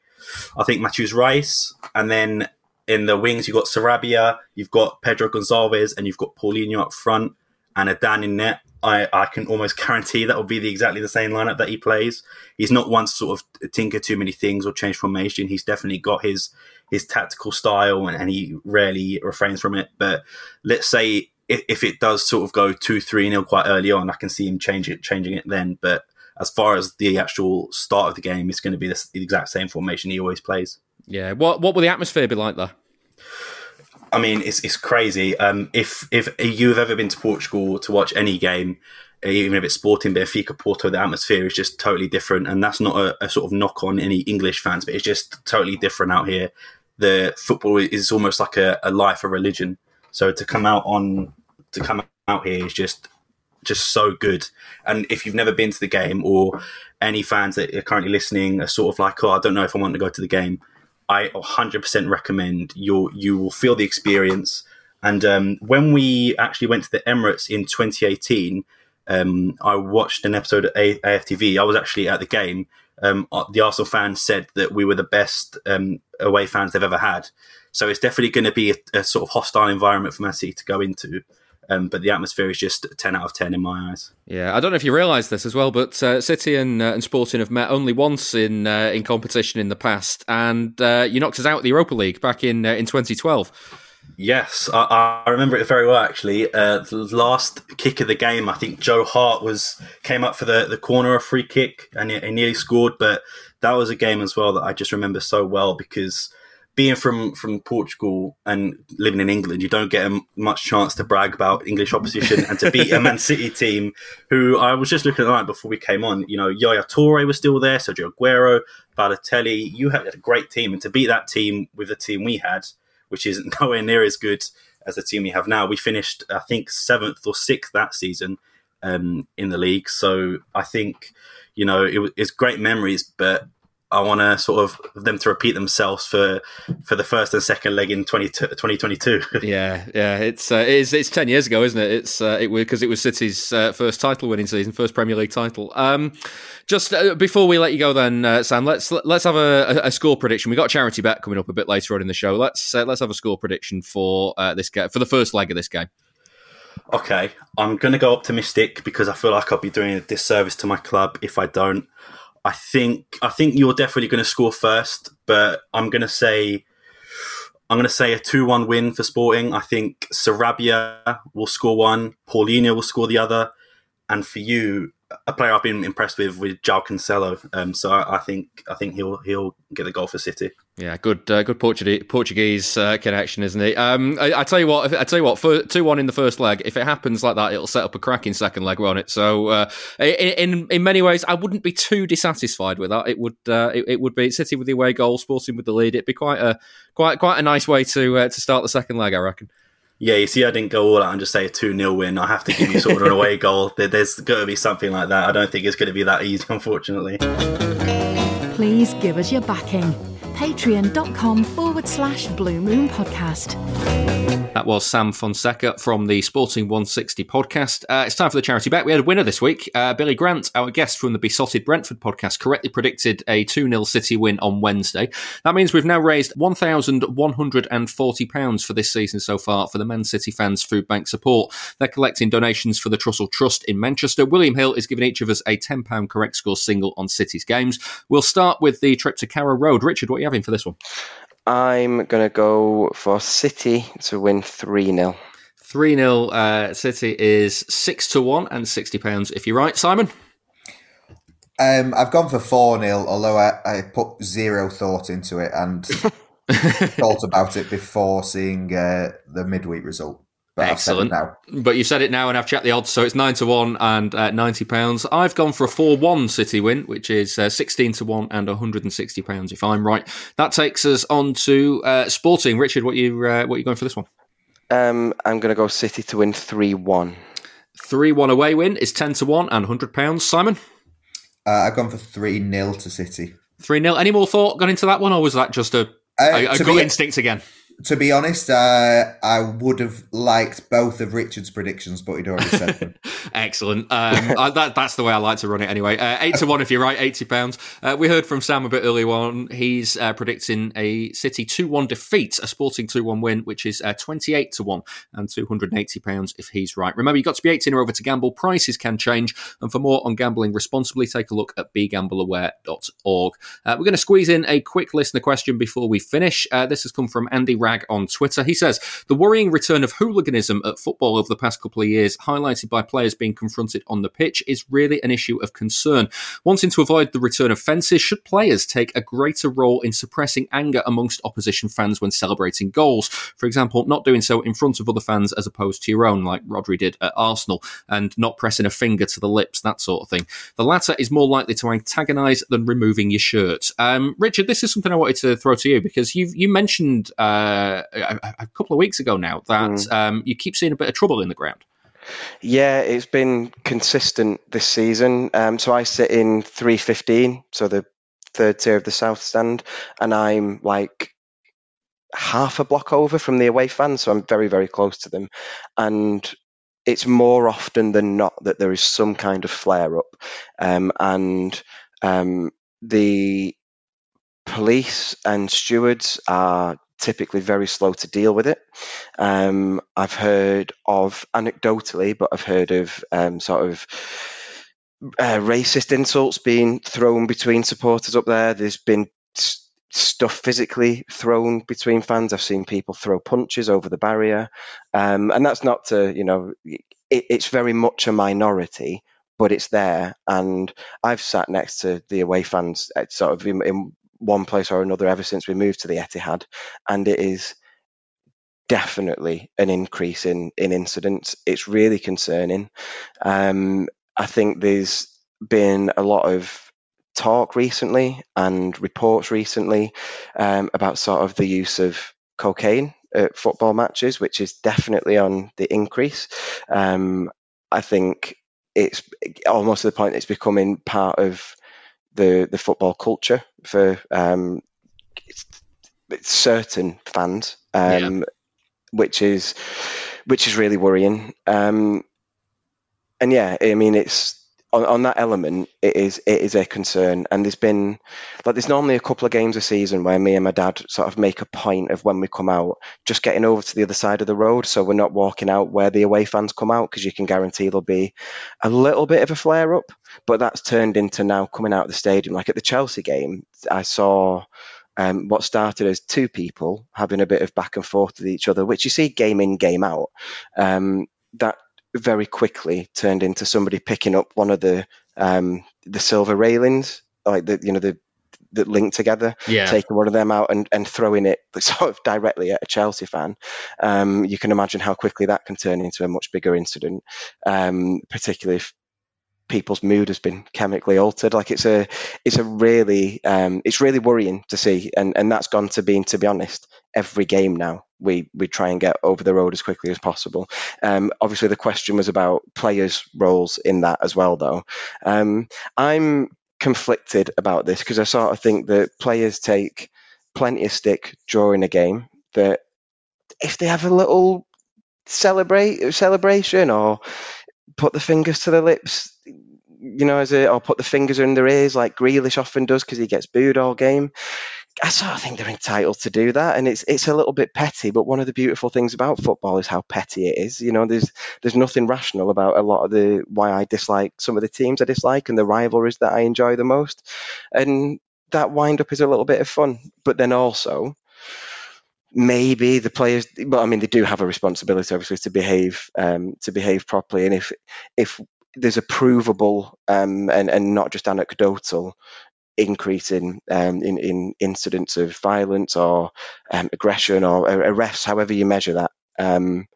I think, Matheus Reis. And then in the wings, you've got Sarabia, you've got Pedro Gonçalves, and you've got Paulinho up front and Adan in net. I, I can almost guarantee that will be the, exactly the same lineup that he plays. He's not one sort of tinker too many things or change formation. He's definitely got his his tactical style and, and he rarely refrains from it. But let's say if, if it does sort of go two three nil quite early on, I can see him change it, changing it then. But as far as the actual start of the game, it's going to be the, the exact same formation he always plays.
Yeah. What What will the atmosphere be like there?
I mean, it's it's crazy. Um, if if you've ever been to Portugal to watch any game, even if it's Sporting, Benfica, Porto, the atmosphere is just totally different, and that's not a, a, sort of knock on any English fans, but it's just totally different out here. The football is almost like a, a life, a religion. So to come out on to come out here is just just so good. And if you've never been to the game or any fans that are currently listening are sort of like, oh, I don't know if I want to go to the game, I 100% recommend you you will feel the experience. And um, when we actually went to the Emirates in 2018, um, I watched an episode of AFTV. I was actually at the game. Um, uh, the Arsenal fans said that we were the best um, away fans they've ever had. So it's definitely going to be a, a, sort of hostile environment for Man City to go into. Um, but the atmosphere is just 10 out of 10 in my eyes.
Yeah, I don't know if you realise this as well, but uh, City and, uh, and Sporting have met only once in uh, in competition in the past, and uh, you knocked us out of the Europa League back in uh, in 2012.
Yes, I, I, remember it very well. Actually, uh, the last kick of the game, I think Joe Hart was came up for the, the corner a free kick, and he, he nearly scored. But that was a game as well that I just remember so well because being from from Portugal and living in England, you don't get a much chance to brag about English opposition and to beat a Man City team who I was just looking at before we came on. You know, Yaya Toure was still there, Sergio Aguero, Balotelli. You had a great team, and to beat that team with the team we had, which is nowhere near as good as the team we have now, we finished I think seventh or sixth that season um, in the league. So I think you know it, it's great memories, but I want to sort of them to repeat themselves for for the first and second leg in 20, 2022.
yeah, yeah, it's uh, it's it's ten years ago, isn't it? It's uh, it because it was City's uh, first title winning season, first Premier League title. Um, just uh, before we let you go, then uh, Sam, let's let's have a, a, score prediction. We got a charity bet coming up a bit later on in the show. Let's uh, let's have a score prediction for this game for the first leg of this game.
Okay, I'm going to go optimistic because I feel like I'll be doing a disservice to my club if I don't. I think I think you're definitely going to score first, but I'm going to say I'm going to say a two-one win for Sporting. I think Sarabia will score one, Paulinho will score the other, and for you, a player I've been impressed with with João Cancelo. Um, so I, I, think I think he'll he'll get the goal for City.
Yeah, good uh, good Portuguese Portuguese uh, connection, isn't it? Um, I, I, tell you what, I tell you what, two one in the first leg. If it happens like that, it'll set up a cracking second leg, won't it? So uh, in in many ways, I wouldn't be too dissatisfied with that. It would uh, it, it, would be City with the away goal, Sporting with the lead. It'd be quite a quite quite a nice way to uh, to start the second leg, I reckon.
Yeah, you see, I didn't go all out and just say a 2 0 win. I have to give you sort of an away goal. There's got to be something like that. I don't think it's going to be that easy, unfortunately.
Please give us your backing. Patreon.com forward slash Blue Moon Podcast.
That was Sam Fonseca from the Sporting 160 podcast. Uh, it's time for the charity bet. We had a winner this week. Uh, Billy Grant, our guest from the Besotted Brentford podcast, correctly predicted a 2 0 City win on Wednesday. That means we've now raised £1,140 for this season so far for the Man City fans' food bank support. They're collecting donations for the Trussell Trust in Manchester. William Hill is giving each of us a £10 correct score single on City's games. We'll start with the trip to Carrow Road. Richard, what are you having for this one?
I'm going to go for City to win 3 0.
3 0 uh, City is 6 to 1 and £60 if you're right. Simon?
Um, I've gone for 4 0, although I, I, put zero thought into it and thought about it before seeing uh, the midweek result. But
Excellent. But you've said it now, and I've checked the odds, so it's nine to one and uh, ninety pounds. I've gone for a four-one City win, which is uh, sixteen to one and one hundred and sixty pounds, if I'm right. That takes us on to uh, Sporting. Richard, what you uh, what are you going for this one?
Um, I'm going to go City to win three-one.
Three-one away win is ten to one and hundred pounds. Simon,
uh, I've gone for three 0 to City.
Three 0 Any more thought gone into that one, or was that just a, uh, a, a gut be- instinct again?
To be honest, uh, I would have liked both of Richard's predictions, but he'd already said them.
Excellent. Um, I, that, that's the way I like to run it anyway. Uh, eight to one if you're right, eighty pounds. Uh, we heard from Sam a bit earlier on. He's uh, predicting a City two one defeat, a Sporting two one win, which is uh, twenty eight to one and two hundred and eighty pounds if he's right. Remember, you've got to be eighteen or over to gamble. Prices can change, and for more on gambling responsibly, take a look at begambleaware.org. Uh, we're going to squeeze in a quick listener question before we finish. Uh, this has come from Andy On Twitter. He says the worrying return of hooliganism at football over the past couple of years, highlighted by players being confronted on the pitch, is really an issue of concern. Wanting to avoid the return of fences, should players take a greater role in suppressing anger amongst opposition fans when celebrating goals? For example, not doing so in front of other fans as opposed to your own, like Rodri did at Arsenal, and not pressing a finger to the lips, that sort of thing. The latter is more likely to antagonise than removing your shirt. Um, Richard, this is something I wanted to throw to you because you you mentioned uh, a, a, couple of weeks ago now that mm. um, you keep seeing a bit of trouble in the ground.
Yeah, it's been consistent this season. Um, so I sit in 315, so the third tier of the South Stand, and I'm like half a block over from the away fans, so I'm very, very close to them. And it's more often than not that there is some kind of flare up. Um, and um, the police and stewards are typically very slow to deal with it. Um, I've heard of, anecdotally, but I've heard of um, sort of uh, racist insults being thrown between supporters up there. There's been stuff physically thrown between fans. I've seen people throw punches over the barrier. Um, and that's not to, you know, it, it's very much a minority. But it's there, and I've sat next to the away fans, uh, sort of in, in one place or another ever since we moved to the Etihad, and it is definitely an increase in in incidents. It's really concerning. Um, I think there's been a lot of talk recently and reports recently um, about sort of the use of cocaine at football matches, which is definitely on the increase. Um, I think it's almost to the point it's becoming part of the the football culture for um, certain fans, um, yeah. which is which is really worrying. Um, and yeah, I mean, it's on, on that element, it is it is a concern. And there's been like there's normally a couple of games a season where me and my dad sort of make a point of when we come out, just getting over to the other side of the road, so we're not walking out where the away fans come out because you can guarantee there'll be a little bit of a flare up. But that's turned into now coming out of the stadium. Like at the Chelsea game, I saw. Um, what started as two people having a bit of back and forth with each other, which you see game in, game out, um, that very quickly turned into somebody picking up one of the um, the silver railings, like the you know the that link together,
yeah.
taking one of them out and, and throwing it sort of directly at a Chelsea fan. Um, you can imagine how quickly that can turn into a much bigger incident, um, particularly if people's mood has been chemically altered. Like it's a it's a really um, it's really worrying to see, and and that's gone to being to be honest every game now. We we try and get over the road as quickly as possible. Um, obviously, the question was about players' roles in that as well, though. Um, I'm conflicted about this because I sort of think that players take plenty of stick during a game. That if they have a little celebrate celebration or put the fingers to the lips, you know, as a or put the fingers in their ears like Grealish often does because he gets booed all game. I sort of think they're entitled to do that, and it's it's a little bit petty. But one of the beautiful things about football is how petty it is. You know, there's there's nothing rational about a lot of the why I dislike some of the teams I dislike and the rivalries that I enjoy the most, and that wind up is a little bit of fun. But then also, maybe the players. Well, I mean, they do have a responsibility, obviously, to behave um, to behave properly, and if if there's a provable um, and and not just anecdotal increase in um, in, in incidents of violence or um, aggression or arrests, however you measure that, um,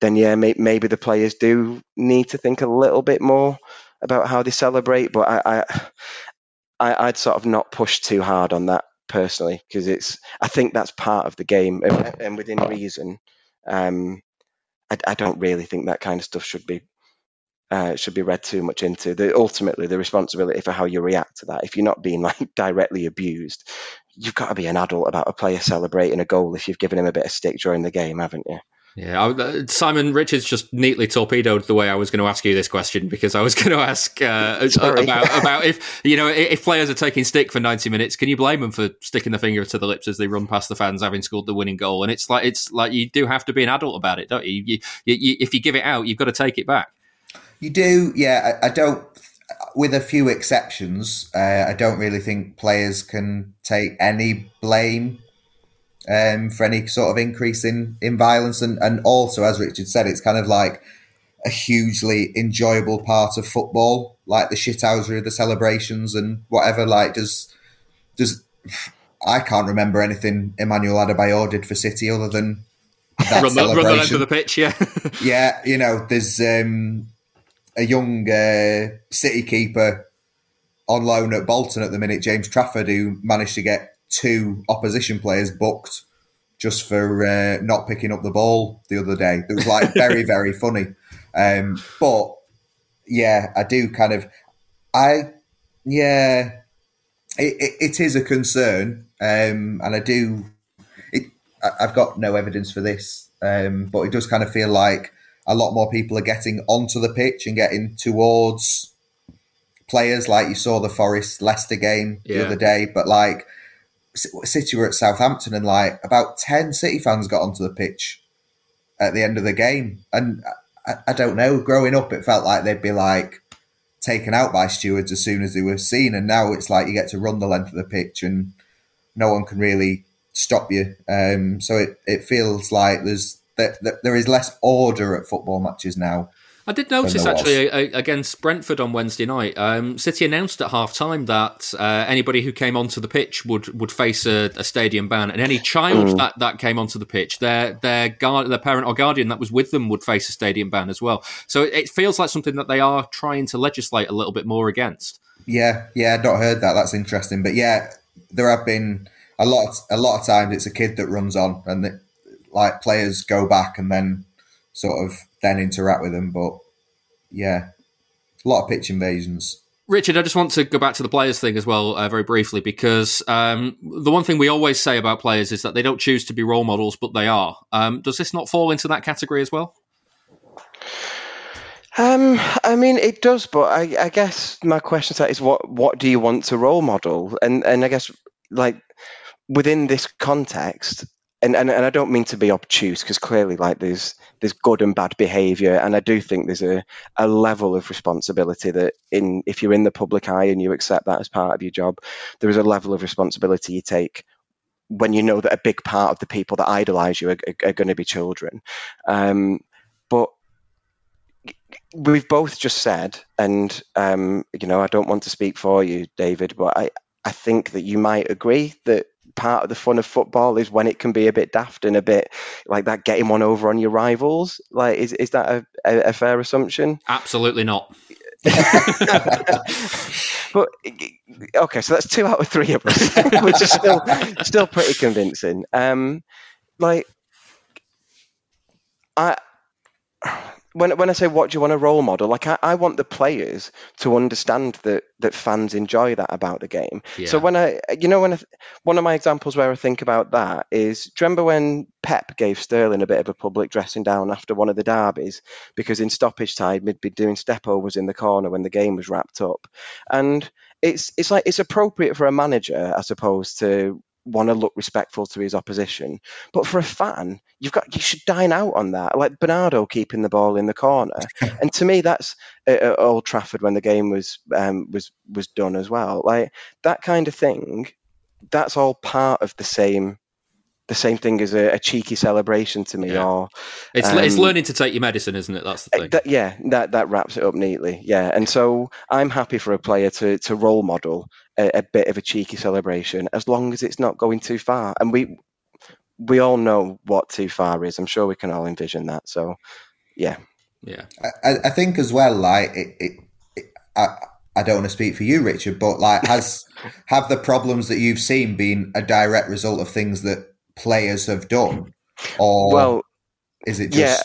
then yeah, may, maybe the players do need to think a little bit more about how they celebrate. But I, I, I would sort of not push too hard on that personally because it's I think that's part of the game and, and within reason. Um, I, I don't really think that kind of stuff should be uh, should be read too much into. The, ultimately, the responsibility for how you react to that. If you're not being like directly abused, you've got to be an adult about a player celebrating a goal if you've given him a bit of stick during the game, haven't you?
Yeah, I, uh, Simon Richards just neatly torpedoed the way I was going to ask you this question because I was going to ask uh, about about if you know if players are taking stick for ninety minutes, can you blame them for sticking the finger to the lips as they run past the fans having scored the winning goal? And it's like it's like you do have to be an adult about it, don't you? You, you, you if you give it out, you've got to take it back.
You do, yeah. I, I don't, with a few exceptions, uh, I don't really think players can take any blame um, for any sort of increase in, in violence. And, and also, as Richard said, it's kind of like a hugely enjoyable part of football, like the shithousery, the celebrations, and whatever. Like, does does I can't remember anything Emmanuel Adebayor did for City other than that run, the, run the length
of the pitch. Yeah,
yeah. You know, there's um, a young uh, City keeper on loan at Bolton at the minute, James Trafford, who managed to get two opposition players booked just for uh, not picking up the ball the other day. It was like very, very funny. Um, but yeah, I do kind of, I, yeah, it, it, it is a concern. Um, and I do, it, I've got no evidence for this, um, but it does kind of feel like a lot more people are getting onto the pitch and getting towards players like you saw the Forest Leicester game the yeah. other day. But like City were at Southampton and like about 10 City fans got onto the pitch at the end of the game. And I, I don't know, growing up, it felt like they'd be like taken out by stewards as soon as they were seen. And now it's like you get to run the length of the pitch and no one can really stop you. Um, so it, it feels like there's that, that there is less order at football matches now.
I did notice actually against Brentford on Wednesday night. Um, City announced at half time that uh, anybody who came onto the pitch would would face a, a stadium ban, and any child mm. that, that came onto the pitch, their their guard, their parent or guardian that was with them would face a stadium ban as well. So it feels like something that they are trying to legislate a little bit more against.
Yeah, yeah, I'd not heard that. That's interesting, but yeah, there have been a lot. A lot of times, it's a kid that runs on, and like players go back and then sort of then interact with them. But yeah, a lot of pitch invasions.
Richard, I just want to go back to the players thing as well, uh, very briefly, because um, the one thing we always say about players is that they don't choose to be role models, but they are. Um, does this not fall into that category as well?
Um, I mean, it does, but I, I guess my question to that is, what what do you want to role model? And and I guess like within this context, and, and, and I don't mean to be obtuse because clearly like there's there's good and bad behavior and I do think there's a, a level of responsibility that in if you're in the public eye and you accept that as part of your job there is a level of responsibility you take when you know that a big part of the people that idolize you are, are, are going to be children. Um, but we've both just said and um, you know I don't want to speak for you David but I I think that you might agree that part of the fun of football is when it can be a bit daft and a bit like that getting one over on your rivals. Like, is is that a, a, a fair assumption?
Absolutely not.
but okay, so that's two out of three of us, which is still still pretty convincing. Um, like, I when when I say what do you want a role model, like I, I want the players to understand that that fans enjoy that about the game.
Yeah.
So when I, you know, when I, one of my examples where I think about that is, do you remember when Pep gave Sterling a bit of a public dressing down after one of the derbies because in stoppage time he'd be doing step overs in the corner when the game was wrapped up, and it's it's like it's appropriate for a manager, I suppose, to want to look respectful to his opposition. But for a fan, you've got you should dine out on that. Like Bernardo keeping the ball in the corner, and to me, that's at, Old Trafford when the game was um, was was done as well. Like that kind of thing. That's all part of the same. The same thing as a, a cheeky celebration to me,
Yeah.
or
It's it's
um,
learning to take your medicine, isn't it? That's the thing.
that, yeah, that that wraps it up neatly. Yeah, and so I'm happy for a player to to role model a, a bit of a cheeky celebration as long as it's not going too far. And we we all know what too far is. I'm sure we can all envision that. So yeah,
yeah.
I, I think as well, like it, it, it I, I don't want to speak for you, Richard, but like has have the problems that you've seen been a direct result of things that players have done, or
Well,
is it
yeah.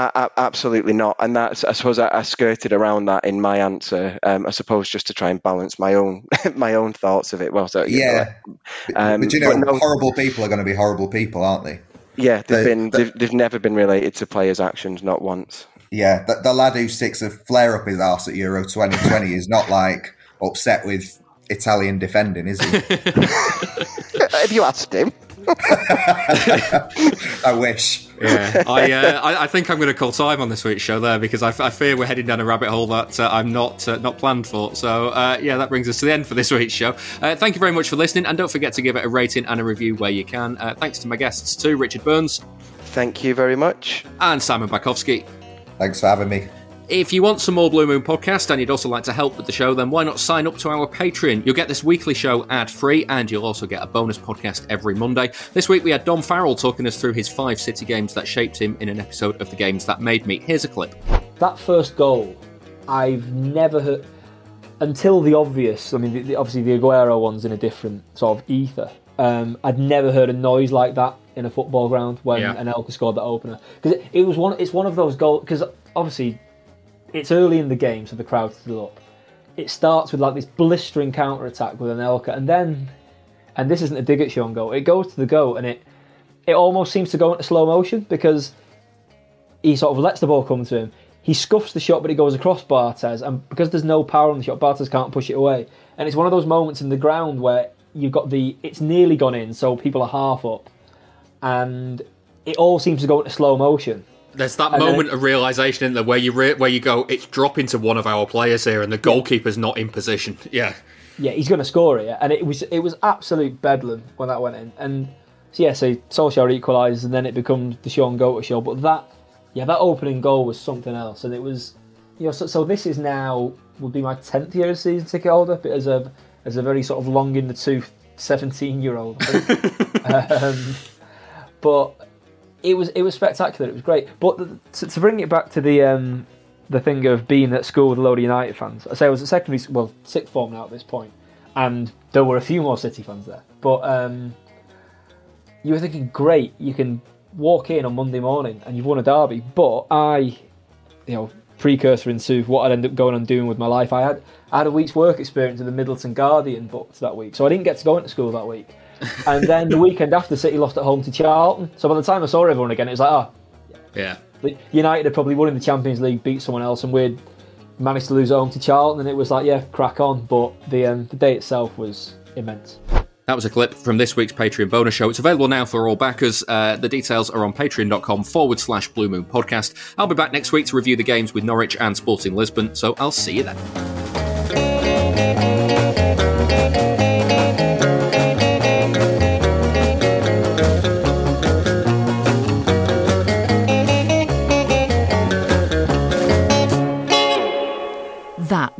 Just
A- a- absolutely not. And that's, I suppose, I, I skirted around that in my answer. Um, I suppose just to try and balance my own my own thoughts of it. Well, so
yeah?
Um,
but you know,
but no-
horrible people are going to be horrible people, aren't they?
yeah, they've
The-
been
the-
they've, they've never been related to players' actions, not once.
Yeah, the, the lad who sticks a flare up his arse at Euro 2020 is not like upset with Italian defending, is he?
Have you asked him?
I wish.
Yeah, I, uh, I I think I'm going to call time on this week's show there because I, f- I fear we're heading down a rabbit hole that uh, I'm not uh, not planned for. So uh, yeah, that brings us to the end for this week's show. Uh, thank you very much for listening, and don't forget to give it a rating and a review where you can. Uh, thanks to my guests too, Richard Burns
Thank you very much.
and Simon Bajkowski.
Thanks for having me.
If you want some more Blue Moon podcast and you'd also like to help with the show, then why not sign up to our Patreon? You'll get this weekly show ad free and you'll also get a bonus podcast every Monday. This week we had Dom Farrell talking us through his five City games that shaped him in an episode of The Games That Made Me. Here's a clip.
That first goal, I've never heard until the obvious. I mean, the, the, obviously the Aguero one's in a different sort of ether. Um, I'd never heard a noise like that in a football ground when
Yeah.
Anelka scored that opener because it, it was one. It's one of those goals because obviously it's early in the game, so the crowd's still up. It starts with like this blistering counter attack with Anelka, and then, and this isn't a dig at Shaun Goater. It goes to the goal, and it it almost seems to go into slow motion because he sort of lets the ball come to him. He scuffs the shot, but it goes across Barthez, and because there's no power on the shot, Barthez can't push it away. And it's one of those moments in the ground where you've got the it's nearly gone in, so people are half up, and it all seems to go into slow motion.
There's that
And
moment of realization in there where you re- where you go, it's dropping to one of our players here, and the goalkeeper's not in position. Yeah,
yeah, he's going to score it, and it was it was absolute bedlam when that went in. And so yeah, so Solskjaer equalises, and then it becomes the Shaun Goater show. But that, yeah, that opening goal was something else, and it was, you know, so, so this is now would be my tenth year as season ticket holder, but as a as a very sort of long in the tooth 17 year old. um, but it was it was spectacular. It was great. But the, to, to bring it back to the um, the thing of being at school with a load of United fans, I say I was at secondary, well, sixth form now at this point, and there were a few more City fans there. But um, you were thinking, great, you can walk in on Monday morning and you've won a derby. But I, you know, precursor into what I'd end up going on doing with my life, I had I had a week's work experience in the Middleton Guardian booked that week, so I didn't get to go into school that week. And then the weekend after, City lost at home to Charlton. So by the time I saw everyone again, it was like, ah,
yeah.
United had probably won in the Champions League, beat someone else, and we'd managed to lose at home to Charlton, and it was like, yeah, crack on. But the um, the day itself was immense.
That was a clip from this week's Patreon bonus show. It's available now for all backers. Uh, the details are on patreon.com forward slash Blue Moon Podcast. I'll be back next week to review the games with Norwich and Sporting Lisbon, so I'll see you then.